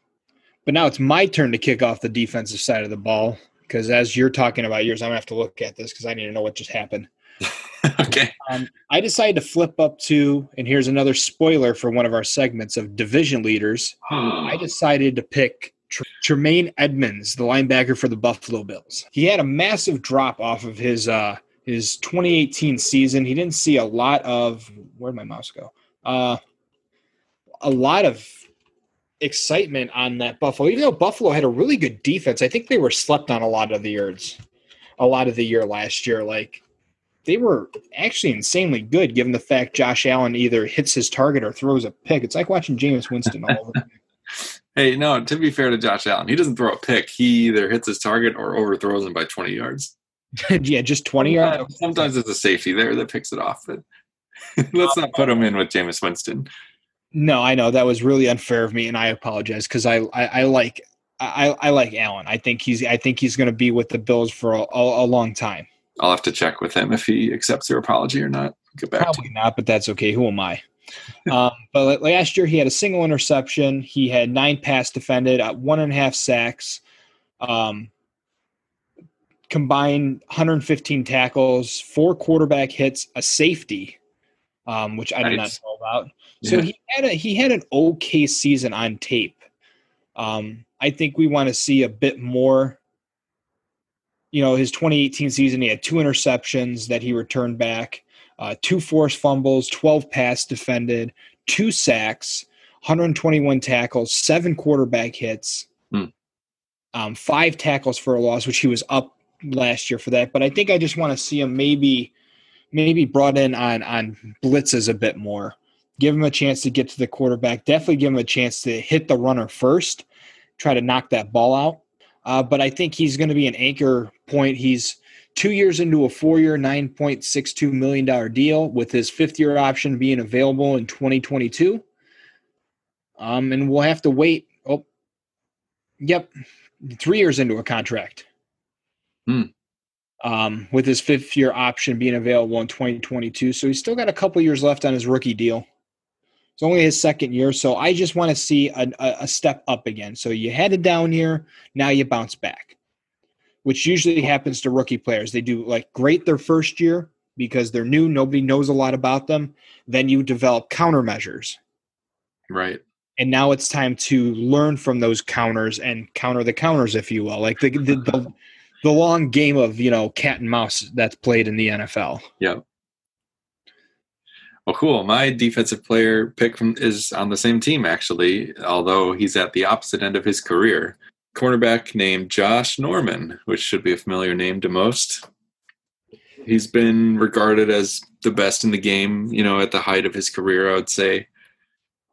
but now it's my turn to kick off the defensive side of the ball because as you're talking about yours, I'm gonna have to look at this because I need to know what just happened. okay. Um, I decided to flip up to, and here's another spoiler for one of our segments of division leaders. I decided to pick Tr- Tremaine Edmunds, the linebacker for the Buffalo Bills. He had a massive drop off of his uh, his 2018 season. He didn't see a lot of where'd my mouse go? Uh, a lot of excitement on that Buffalo. Even though Buffalo had a really good defense, I think they were slept on a lot of the years, a lot of the year last year. Like they were actually insanely good, given the fact Josh Allen either hits his target or throws a pick. It's like watching Jameis Winston all over. Hey, no, to be fair to Josh Allen, he doesn't throw a pick. He either hits his target or overthrows him by 20 yards. yeah, just 20 yards. Sometimes it's a safety there that picks it off, but let's not put him in with Jameis Winston. No, I know that was really unfair of me, and I apologize because I, I, I like I, I like Allen. I think he's I think he's going to be with the Bills for a, a, a, long time. I'll have to check with him if he accepts your apology or not. Get back Probably not, but that's okay. Who am I? um, but last year he had a single interception. He had nine pass defended, at one and a half sacks, um, combined 115 tackles, four quarterback hits, a safety, um, which I nice. did not know about. So yeah. he had a he had an okay season on tape. Um, I think we want to see a bit more. You know, his 2018 season, he had two interceptions that he returned back, uh, two forced fumbles, 12 pass defended, two sacks, 121 tackles, seven quarterback hits, hmm. um, five tackles for a loss, which he was up last year for that. But I think I just want to see him maybe, maybe brought in on on blitzes a bit more. Give him a chance to get to the quarterback. Definitely give him a chance to hit the runner first try to knock that ball out. Uh, but I think he's going to be an anchor point. He's two years into a four year, $9.62 million deal with his fifth year option being available in 2022. Um, and we'll have to wait. Oh, yep. Three years into a contract. Hmm. Um, with his fifth year option being available in 2022. So he's still got a couple years left on his rookie deal. It's only his second year, so I just want to see a, a, step up again. So you had a down year, now you bounce back, which usually happens to rookie players. They do like great their first year because they're new, nobody knows a lot about them. Then you develop countermeasures. Right. And now it's time to learn from those counters and counter the counters, if you will, like the the, the, the long game of you know cat and mouse that's played in the NFL. Yep. Well, cool. My defensive player pick from, is on the same team, actually, although he's at the opposite end of his career. Cornerback named Josh Norman, which should be a familiar name to most. He's been regarded as the best in the game, you know, at the height of his career, I would say.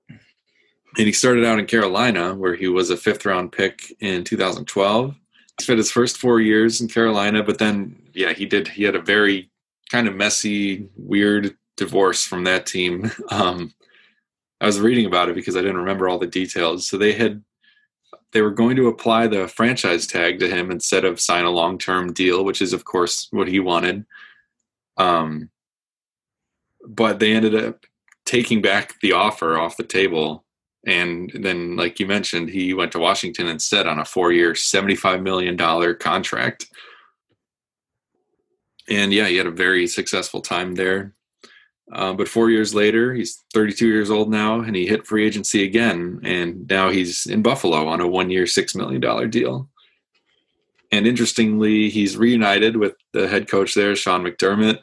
And he started out in Carolina, where he was a fifth round pick in 2012. He spent his first four years in Carolina, but then, yeah, he did. He had a very kind of messy, weird divorce from that team. Um, I was reading about it because I didn't remember all the details. So they had they were going to apply the franchise tag to him instead of sign a long term deal, which is of course what he wanted. Um, but they ended up taking back the offer off the table. And then, like you mentioned, he went to Washington instead on a four year, $75 million contract. And yeah, he had a very successful time there. Uh, but four years later, he's 32 years old now, and he hit free agency again. And now he's in Buffalo on a one year, $6 million deal. And interestingly, he's reunited with the head coach there, Sean McDermott.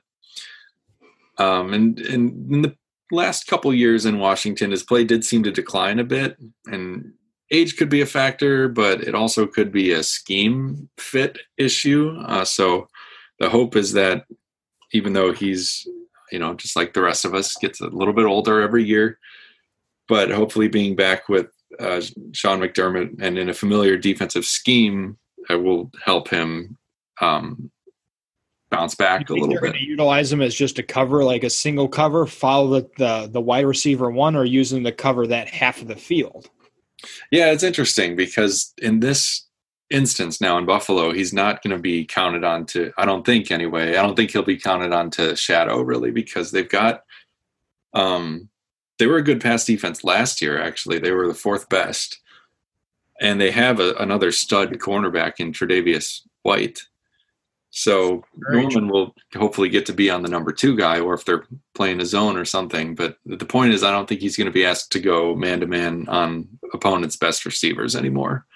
Um, and, and in the last couple years in Washington, his play did seem to decline a bit. And age could be a factor, but it also could be a scheme fit issue. Uh, so the hope is that even though he's you know, just like the rest of us, gets a little bit older every year. But hopefully, being back with uh, Sean McDermott and in a familiar defensive scheme uh, will help him um, bounce back a little bit. Utilize him as just a cover, like a single cover, follow the, the the wide receiver one, or using to cover that half of the field. Yeah, it's interesting because in this instance now in Buffalo, he's not going to be counted on to, I don't think anyway, I don't think he'll be counted on to shadow really because they've got, um, they were a good pass defense last year, actually. They were the fourth best. And they have a, another stud cornerback in Tre'Davious White. So Very Norman true. will hopefully get to be on the number two guy, or if they're playing a zone or something. But the point is, I don't think he's going to be asked to go man to man on opponents' best receivers anymore.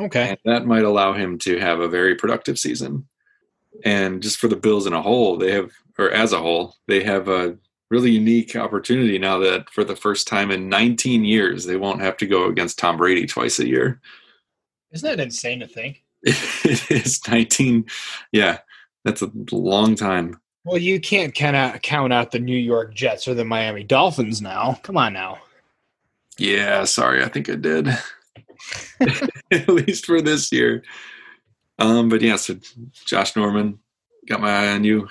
Okay. And that might allow him to have a very productive season. And just for the Bills in a whole, they have, or as a whole, they have a really unique opportunity now that for the first time in 19 years, they won't have to go against Tom Brady twice a year. Isn't that insane to think? it is 19. Yeah, that's a long time. Well, you can't kind of count out the New York Jets or the Miami Dolphins now. Come on now. Yeah, sorry. I think I did. at least for this year. Um, but yeah, so Josh Norman got my eye on you.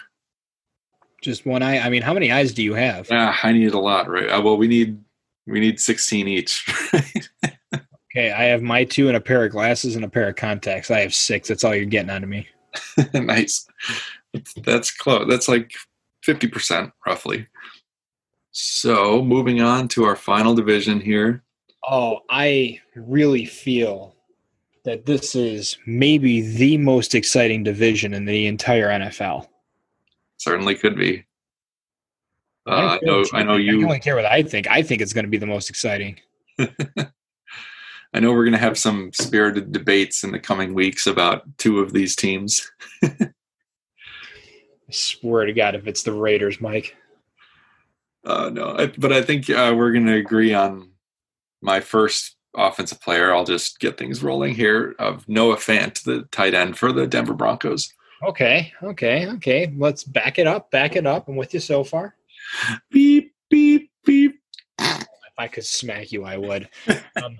Just one eye. I mean, how many eyes do you have? Yeah, I need a lot, right? Uh, well, we need we need sixteen each. okay, I have my two and a pair of glasses and a pair of contacts. I have six. That's all you're getting out of me. nice. That's close. That's like fifty percent, roughly. So, moving on to our final division here. Oh, I really feel that this is maybe the most exciting division in the entire NFL. Certainly could be. Uh, I, know. I know you. I only care what I think. I think it's going to be the most exciting. I know we're going to have some spirited debates in the coming weeks about two of these teams. I swear to God, if it's the Raiders, Mike. Uh, no, I, but I think uh, we're going to agree on my first offensive player. I'll just get things rolling here of Noah Fant, the tight end for the Denver Broncos. Okay, okay, okay. Let's back it up, back it up. I'm with you so far. Beep, beep, beep. If I could smack you, I would. Um,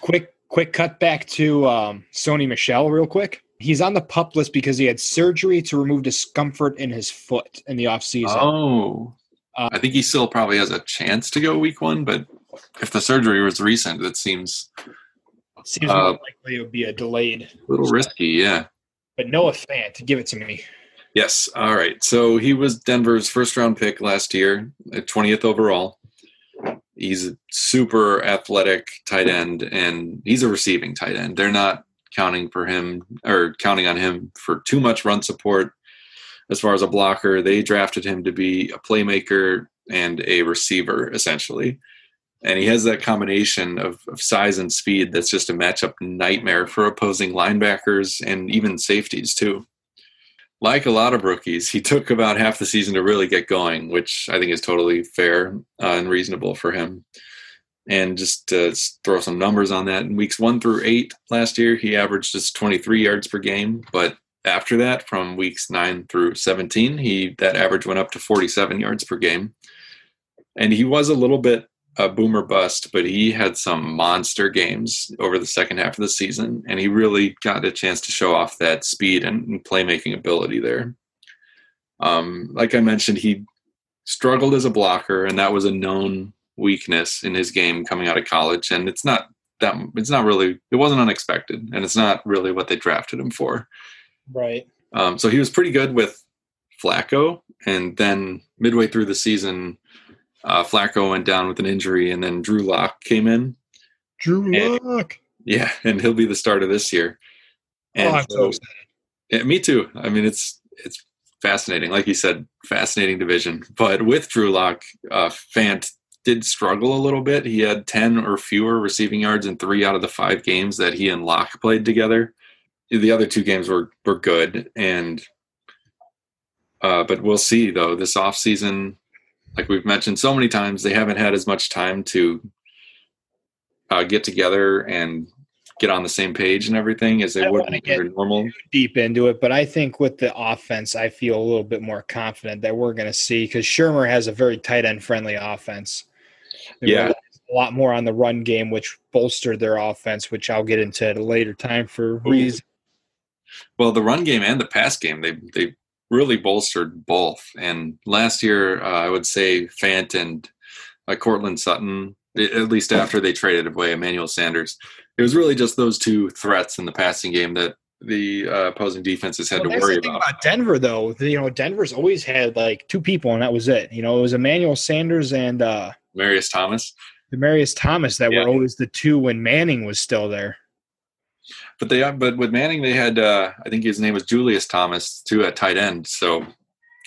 quick, quick cut back to um, Sony Michel, real quick. He's on the pup list because he had surgery to remove discomfort in his foot in the offseason. Oh, uh, I think he still probably has a chance to go week one, but if the surgery was recent, it seems seems uh, more likely it would be a delayed. A little risky, yeah. But Noah Fant, give it to me. Yes. All right. So he was Denver's first round pick last year, 20th overall. He's a super athletic tight end, and he's a receiving tight end. They're not counting for him or counting on him for too much run support as far as a blocker. They drafted him to be a playmaker and a receiver, essentially and he has that combination of, of, size and speed that's just a matchup nightmare for opposing linebackers and even safeties too. Like a lot of rookies he took about half the season to really get going which i think is totally fair uh, and reasonable for him. And just to throw some numbers on that. In weeks one through eight last year he averaged just 23 yards per game. But after that from weeks 9 through 17 he that average went up to 47 yards per game. And he was a little bit a boomer bust, but he had some monster games over the second half of the season, and he really got a chance to show off that speed and playmaking ability there. Um, like I mentioned, he struggled as a blocker, and that was a known weakness in his game coming out of college. And it's not that it's not really it wasn't unexpected, and it's not really what they drafted him for. Right. Um, so he was pretty good with Flacco, and then midway through the season, uh, Flacco went down with an injury, and then Drew Lock came in. Drew Lock. Yeah, and he'll be the starter this year. And oh, I'm so, so excited. Yeah, me too. I mean, it's it's fascinating. Like you said, fascinating division. But with Drew Lock, uh, Fant did struggle a little bit. He had 10 or fewer receiving yards in three out of the five games that he and Lock played together. The other two games were, were good. And, uh, but we'll see though, this offseason, like we've mentioned so many times, they haven't had as much time to uh, get together and get on the same page and everything as they would in their normal. Deep into it, but I think with the offense, I feel a little bit more confident that we're going to see because Shurmur has a very tight end friendly offense. They yeah. A lot more on the run game, which bolstered their offense, which I'll get into at a later time for reasons. Well, the run game and the pass game, they they really bolstered both. And last year, uh, I would say Fant and uh, Courtland Sutton, at least after they traded away Emmanuel Sanders, it was really just those two threats in the passing game that the uh, opposing defenses had well, to worry about. about. Denver, though, you know, Denver's always had like two people, and that was it. You know, it was Emmanuel Sanders and uh, Marius Thomas. The Marius Thomas that yeah. were always the two when Manning was still there. But they but with Manning they had uh, I think his name was Julius Thomas too at tight end. So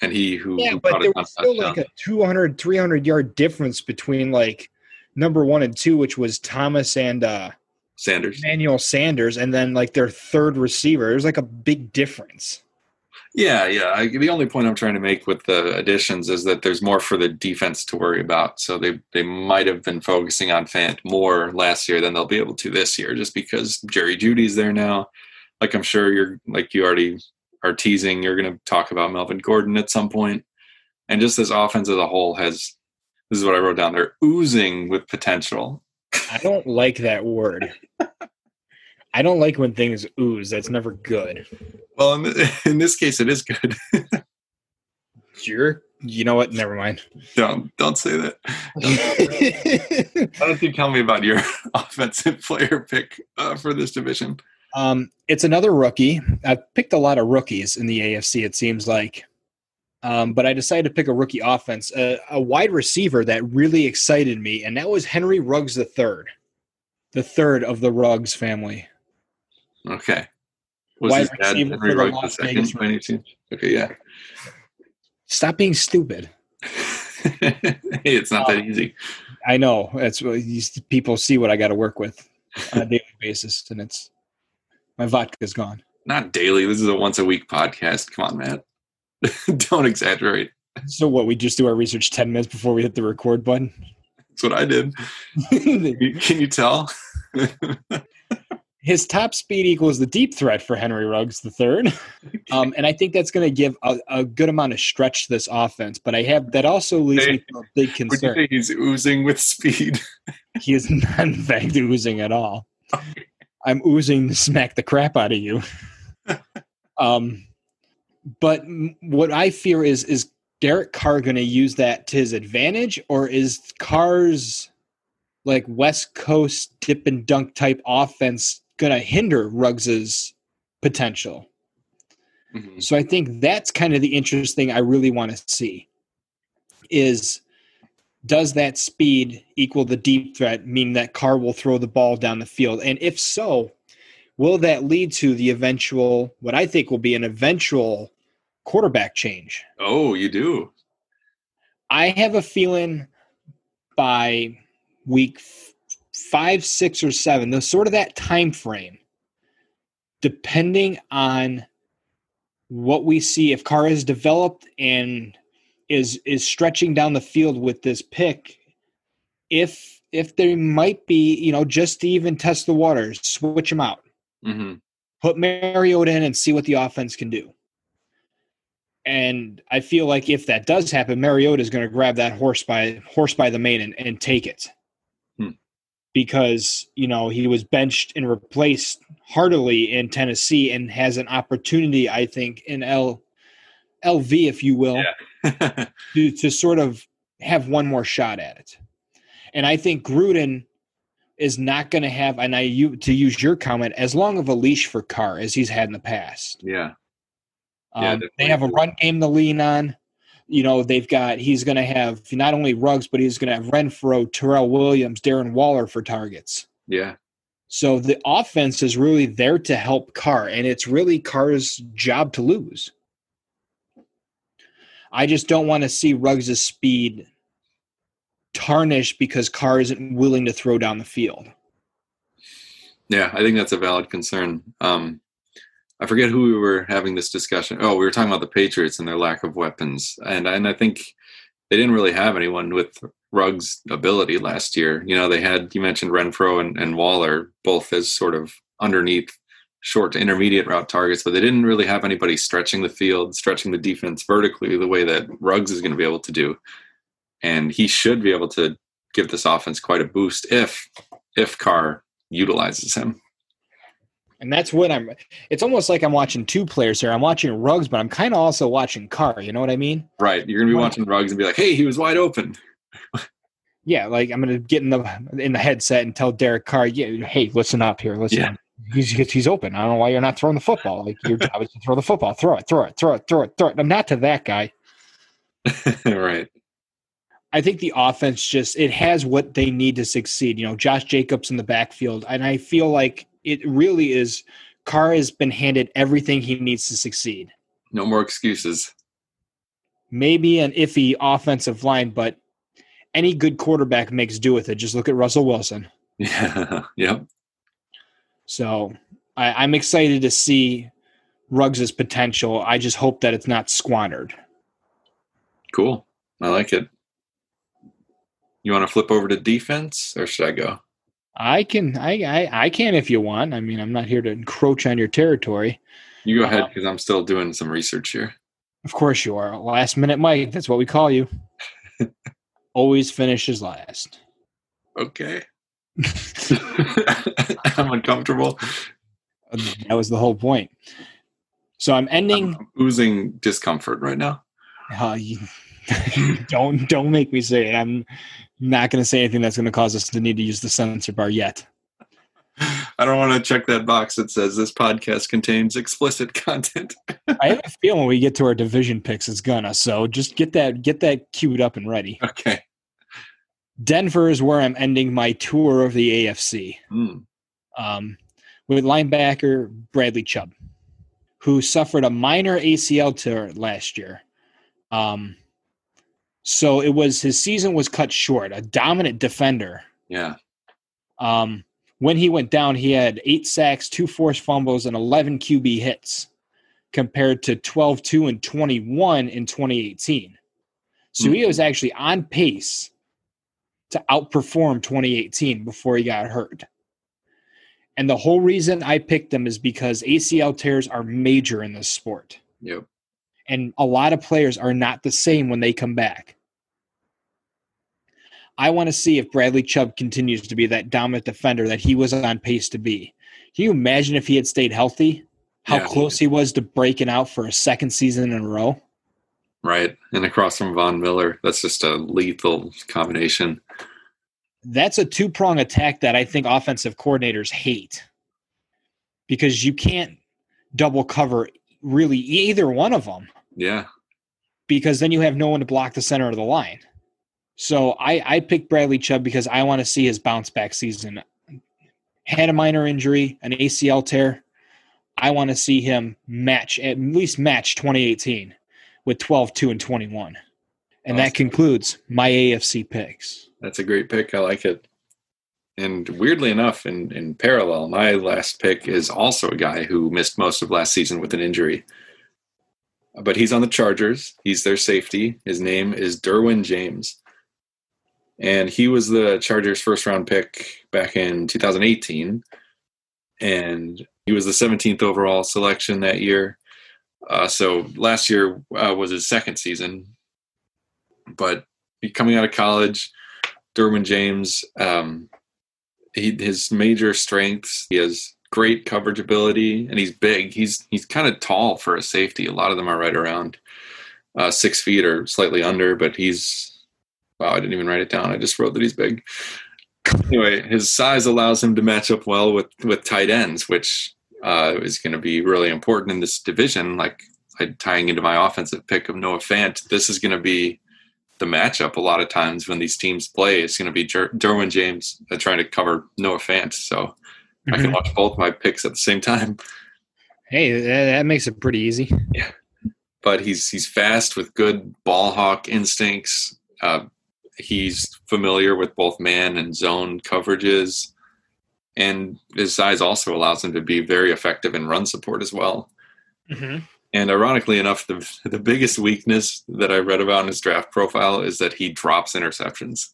and he who yeah, who but there was still like a 200 300 yard difference between like number one and two, which was Thomas and uh, Sanders, Manuel Sanders, and then like their third receiver. There's like a big difference. Yeah, yeah. I, the only point I'm trying to make with the additions is that there's more for the defense to worry about. So they they might have been focusing on Fant more last year than they'll be able to this year, just because Jerry Jeudy's there now. Like I'm sure you're like you already are teasing. You're going to talk about Melvin Gordon at some point, and just this offense as a whole has. This is what I wrote down. They're oozing with potential. I don't like that word. I don't like when things ooze. That's never good. Well, in, th- in this case, it is good. You're, you know what? Never mind. don't don't say that. Why don't you tell me about your offensive player pick uh, for this division? um, it's another rookie. I've picked a lot of rookies in the AFC. It seems like, um, but I decided to pick a rookie offense, a, a wide receiver that really excited me, and that was Henry Ruggs the third, the third of the Ruggs family. Okay. Was Wide receiver for the Las Vegas? Okay, yeah. Stop being stupid. hey, it's not that um, easy. I know that's what these people see what I got to work with on a daily basis, and it's my vodka's gone. Not daily. This is a once a week podcast. Come on, Matt. Don't exaggerate. So what? We just do our research ten minutes before we hit the record button. That's what I did. Can you tell? His top speed equals the deep threat for Henry Ruggs the third, um, and I think that's going to give a, a good amount of stretch to this offense. But I have that also leaves me to a big Would you concern. say he's oozing with speed? He is not in fact oozing at all. I'm oozing to smack the crap out of you. um, but what I fear is is Derek Carr going to use that to his advantage, or is Carr's like West Coast dip and dunk type offense going to hinder Ruggs's potential? Mhm. So I think that's kind of the interesting I really want to see is does that speed equal the deep threat, meaning that Carr will throw the ball down the field? And if so, will that lead to the eventual, what I think will be an eventual quarterback change? Oh, you do. I have a feeling by week five, six, or seven, the sort of that time frame, depending on what we see, if Carr is developed and is is stretching down the field with this pick, if if there might be, you know, just to even test the waters, switch him out hmm put Mariota in and see what the offense can do. And I feel like if that does happen, Mariota is going to grab that horse by horse by the mane and, and take it. Because, you know, he was benched and replaced heartily in Tennessee and has an opportunity, I think, in L LV, if you will, Yeah. to, to sort of have one more shot at it. And I think Gruden is not going to have, and I you to use your comment, as long of a leash for Carr as he's had in the past. yeah. Yeah, Um, they have a run game to lean on. You know, they've got he's going to have not only Ruggs, but he's going to have Renfrow, Tyrell Williams, Darren Waller for targets. Yeah. So the offense is really there to help Carr, and it's really Carr's job to lose. I just don't want to see Ruggs' speed tarnished because Carr isn't willing to throw down the field. Yeah, I think that's a valid concern. Um, I forget who we were having this discussion. Oh, we were talking about the Patriots and their lack of weapons, and and I think they didn't really have anyone with Ruggs' ability last year. You know, they had you mentioned Renfrow and, and Waller both as sort of underneath short to intermediate route targets, but they didn't really have anybody stretching the field, stretching the defense vertically the way that Ruggs is going to be able to do. And he should be able to give this offense quite a boost if if Carr utilizes him. And that's what I'm. It's almost like I'm watching two players here. I'm watching Ruggs, but I'm kind of also watching Carr. You know what I mean? Right. You're gonna be watching Ruggs and be like, "Hey, he was wide open." Yeah, like I'm gonna get in the in the headset and tell Derek Carr, yeah, hey, listen up here, listen. Yeah. He's he's open. I don't know why you're not throwing the football. Like your job is to throw the football. Throw it, throw it, throw it, throw it, throw it. I'm not to that guy. right. I think the offense just it has what they need to succeed. You know, Josh Jacobs in the backfield, and I feel like it really is. Carr has been handed everything he needs to succeed. No more excuses. Maybe an iffy offensive line, but any good quarterback makes do with it. Just look at Russell Wilson. Yeah. yep. So I, I'm excited to see Ruggs' potential. I just hope that it's not squandered. Cool. I like it. You want to flip over to defense, or should I go? I can, I, I, I can if you want. I mean, I'm not here to encroach on your territory. You go ahead Uh-huh. because I'm still doing some research here. Of course you are. Last minute Mike. That's what we call you. Always finishes last. Okay. I'm uncomfortable. That was the whole point. So I'm ending. I'm oozing discomfort right now. Uh, you, don't don't make me say it. I'm not going to say anything that's going to cause us to need to use the censor bar yet. I don't want to check that box that says this podcast contains explicit content. I have a feeling when we get to our division picks, it's gonna. So just get that get that queued up and ready. Okay. Denver is where I'm ending my tour of the AFC. Mm. Um, with linebacker Bradley Chubb, who suffered a minor ACL tear last year. Um, so it was his season was cut short. A dominant defender. Yeah. Um, when he went down, he had eight sacks, two forced fumbles, and 11 QB hits compared to 12 2 and 21 in 2018. So he was actually on pace to outperform 2018 before he got hurt. And the whole reason I picked him is because ACL tears are major in this sport. Yep. And a lot of players are not the same when they come back. I want to see if Bradley Chubb continues to be that dominant defender that he was on pace to be. Can you imagine if he had stayed healthy? How Yeah. close he was to breaking out for a second season in a row? Right. And across from Von Miller, that's just a lethal combination. That's a two prong attack that I think offensive coordinators hate because you can't double cover really either one of them Yeah. because then you have no one to block the center of the line. So I, I picked Bradley Chubb because I want to see his bounce back season. Had a minor injury, an ACL tear. I want to see him match, at least match 2018 with 12, 2, and 21. And that concludes my AFC picks. That's a great pick. I like it. And weirdly enough, in, in parallel, my last pick is also a guy who missed most of last season with an injury. But he's on the Chargers. He's their safety. His name is Derwin James. And he was the Chargers' first round pick back in 2018. And he was the 17th overall selection that year. Uh, so last year uh, was his second season. But coming out of college, Derwin James, um, he, his major strengths, he has great coverage ability, and he's big. He's he's kind of tall for a safety. A lot of them are right around uh, six feet or slightly under, but he's wow. I didn't even write it down. I just wrote that he's big. Anyway, his size allows him to match up well with with tight ends, which uh, is going to be really important in this division. Like I, tying into my offensive pick of Noah Fant, this is going to be the matchup a lot of times when these teams play. It's going to be Jer- Derwin James uh, trying to cover Noah Fant. So I can watch both my picks at the same time. Hey, that, that makes it pretty easy. Yeah. But he's he's fast with good ball hawk instincts. Uh, he's familiar with both man and zone coverages, and his size also allows him to be very effective in run support as well. Mm-hmm. And ironically enough, the the biggest weakness that I read about in his draft profile is that he drops interceptions.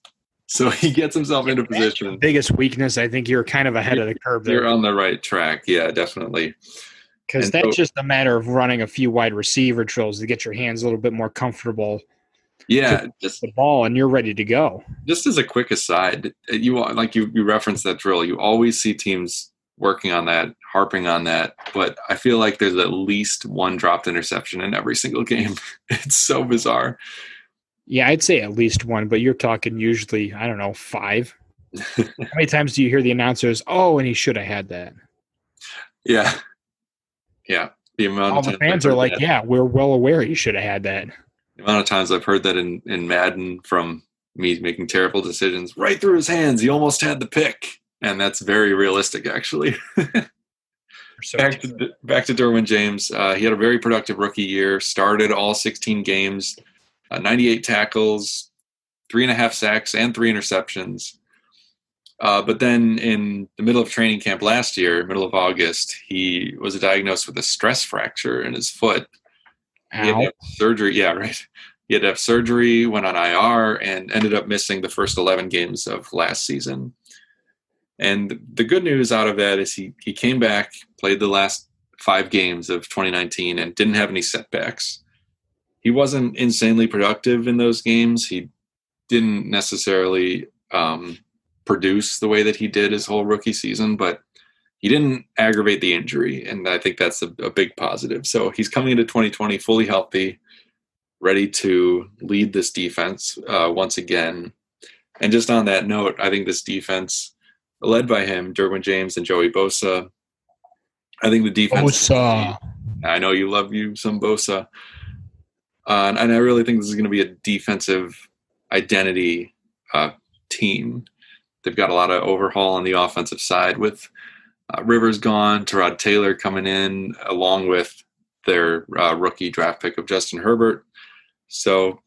So he gets himself into position. Biggest weakness, I think you're kind of ahead of the curve You're on the right track. Yeah, definitely. because that's so- just a matter of running a few wide receiver drills to get your hands a little bit more comfortable Yeah, just the ball, and you're ready to go. just as a quick aside, you like you you referenced that drill. You always see teams working on that, harping on that, but I feel like there's at least one dropped interception in every single game. It's so bizarre. Yeah, I'd say at least one, but you're talking usually, I don't know, five. How many times do you hear the announcers, oh, and he should have had that? Yeah, yeah. The amount All of the times fans are like, that- yeah, we're well aware he should have had that. the amount of times I've heard that in in Madden from me making terrible decisions right through his hands. He almost had the pick, and that's very realistic, actually. Back to back to Derwin James. Uh, he had a very productive rookie year. Started all 16 games, uh, 98 tackles, three and a half sacks, and three interceptions. Uh, but then in the middle of training camp last year, middle of August, he was diagnosed with a stress fracture in his foot. He had to have surgery. Yeah, right. He had to have surgery, went on IR, and ended up missing the first 11 games of last season. And the good news out of that is he, he came back, played the last five games of 2019, and didn't have any setbacks. He wasn't insanely productive in those games. He didn't necessarily um, produce the way that he did his whole rookie season, but he didn't aggravate the injury, and I think that's a, a big positive. So he's coming into 2020 fully healthy, ready to lead this defense uh, once again. And just on that note, I think this defense, led by him, Derwin James and Joey Bosa, I think the defense. Bosa. I know you love you some Bosa, uh, and, I really think this is going to be a defensive identity uh, team. They've got a lot of overhaul on the offensive side with uh, Rivers gone, Tyrod Taylor coming in, along with their uh, rookie draft pick of Justin Herbert. So,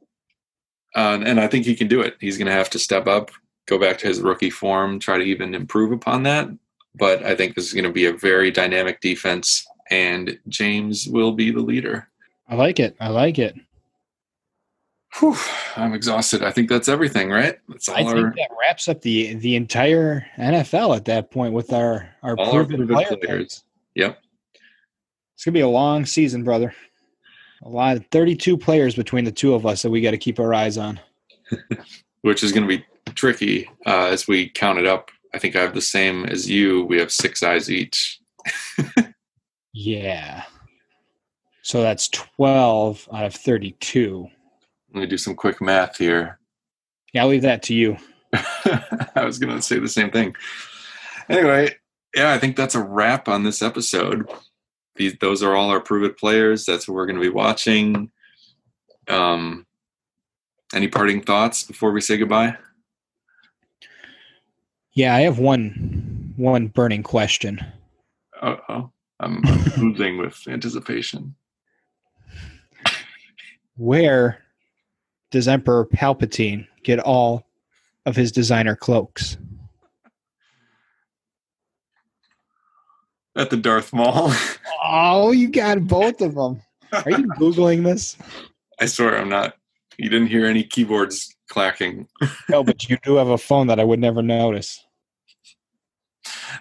uh, and I think he can do it. He's going to have to step up, go back to his rookie form, try to even improve upon that. But I think this is going to be a very dynamic defense, and James will be the leader. I like it. I like it. Whew, I'm exhausted. I think that's everything, right? That's all I think that wraps up the the entire NFL at that point with our our our proven proven player players. picks. Yep. It's gonna be a long season, brother. A lot of 32 players between the two of us that we got to keep our eyes on. which is going to be tricky uh, as we count it up. I think I have the same as you. We have six eyes each. Yeah. So that's 12 out of 32. Let me do some quick math here. Yeah, I'll leave that to you. I was going to say the same thing. Anyway, yeah, I think that's a wrap on this episode. These, those are all our prove it players. That's what we're going to be watching. Um, any parting thoughts before we say goodbye? Yeah, I have one one burning question. Uh oh, I'm, I'm with anticipation. Where does Emperor Palpatine get all of his designer cloaks? At the Darth Maul. Oh, you got both of them. Are you googling this? I swear I'm not. You didn't hear any keyboards clacking. No, but you do have a phone that I would never notice.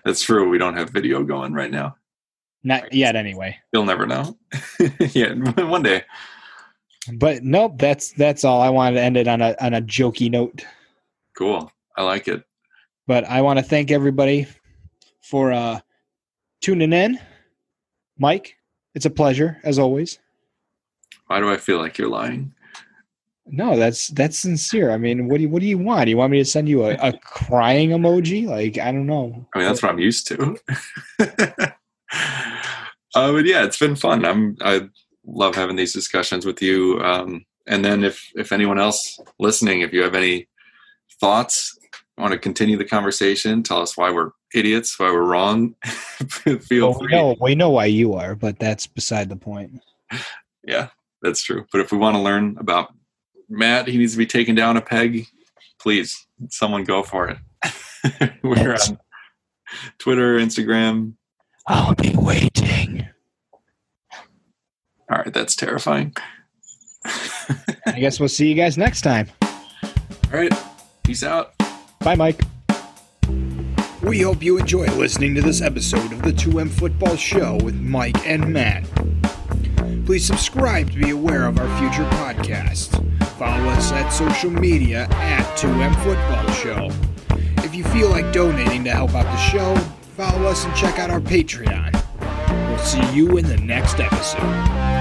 That's true. We don't have video going right now. Not yet, anyway. You'll never know. yeah, one day. But nope, that's that's all. I wanted to end it on a on a jokey note. Cool. I like it. But I want to thank everybody for uh tuning in. Mike, it's a pleasure as always. Why do I feel like you're lying? No, that's that's sincere. I mean, what do you what do you want? Do you want me to send you a, a crying emoji? Like I don't know. I mean, that's what I'm used to. uh, but yeah, it's been fun. I'm I love having these discussions with you. Um, and then if if anyone else listening, if you have any thoughts, want to continue the conversation, tell us why we're idiots, why we're wrong. Feel Well, we free. know we know why you are, but that's beside the point. Yeah, that's true. But if we want to learn about Matt, he needs to be taken down a peg. Please, someone go for it. We're on Twitter, Instagram. I'll be waiting. All right, that's terrifying. I guess we'll see you guys next time. All right, peace out. Bye, Mike. We hope you enjoy listening to this episode of the 2M Football Show with Mike and Matt. Please subscribe to be aware of our future podcasts. Follow us at social media at 2M Football Show. If you feel like donating to help out the show, follow us and check out our Patreon. We'll see you in the next episode.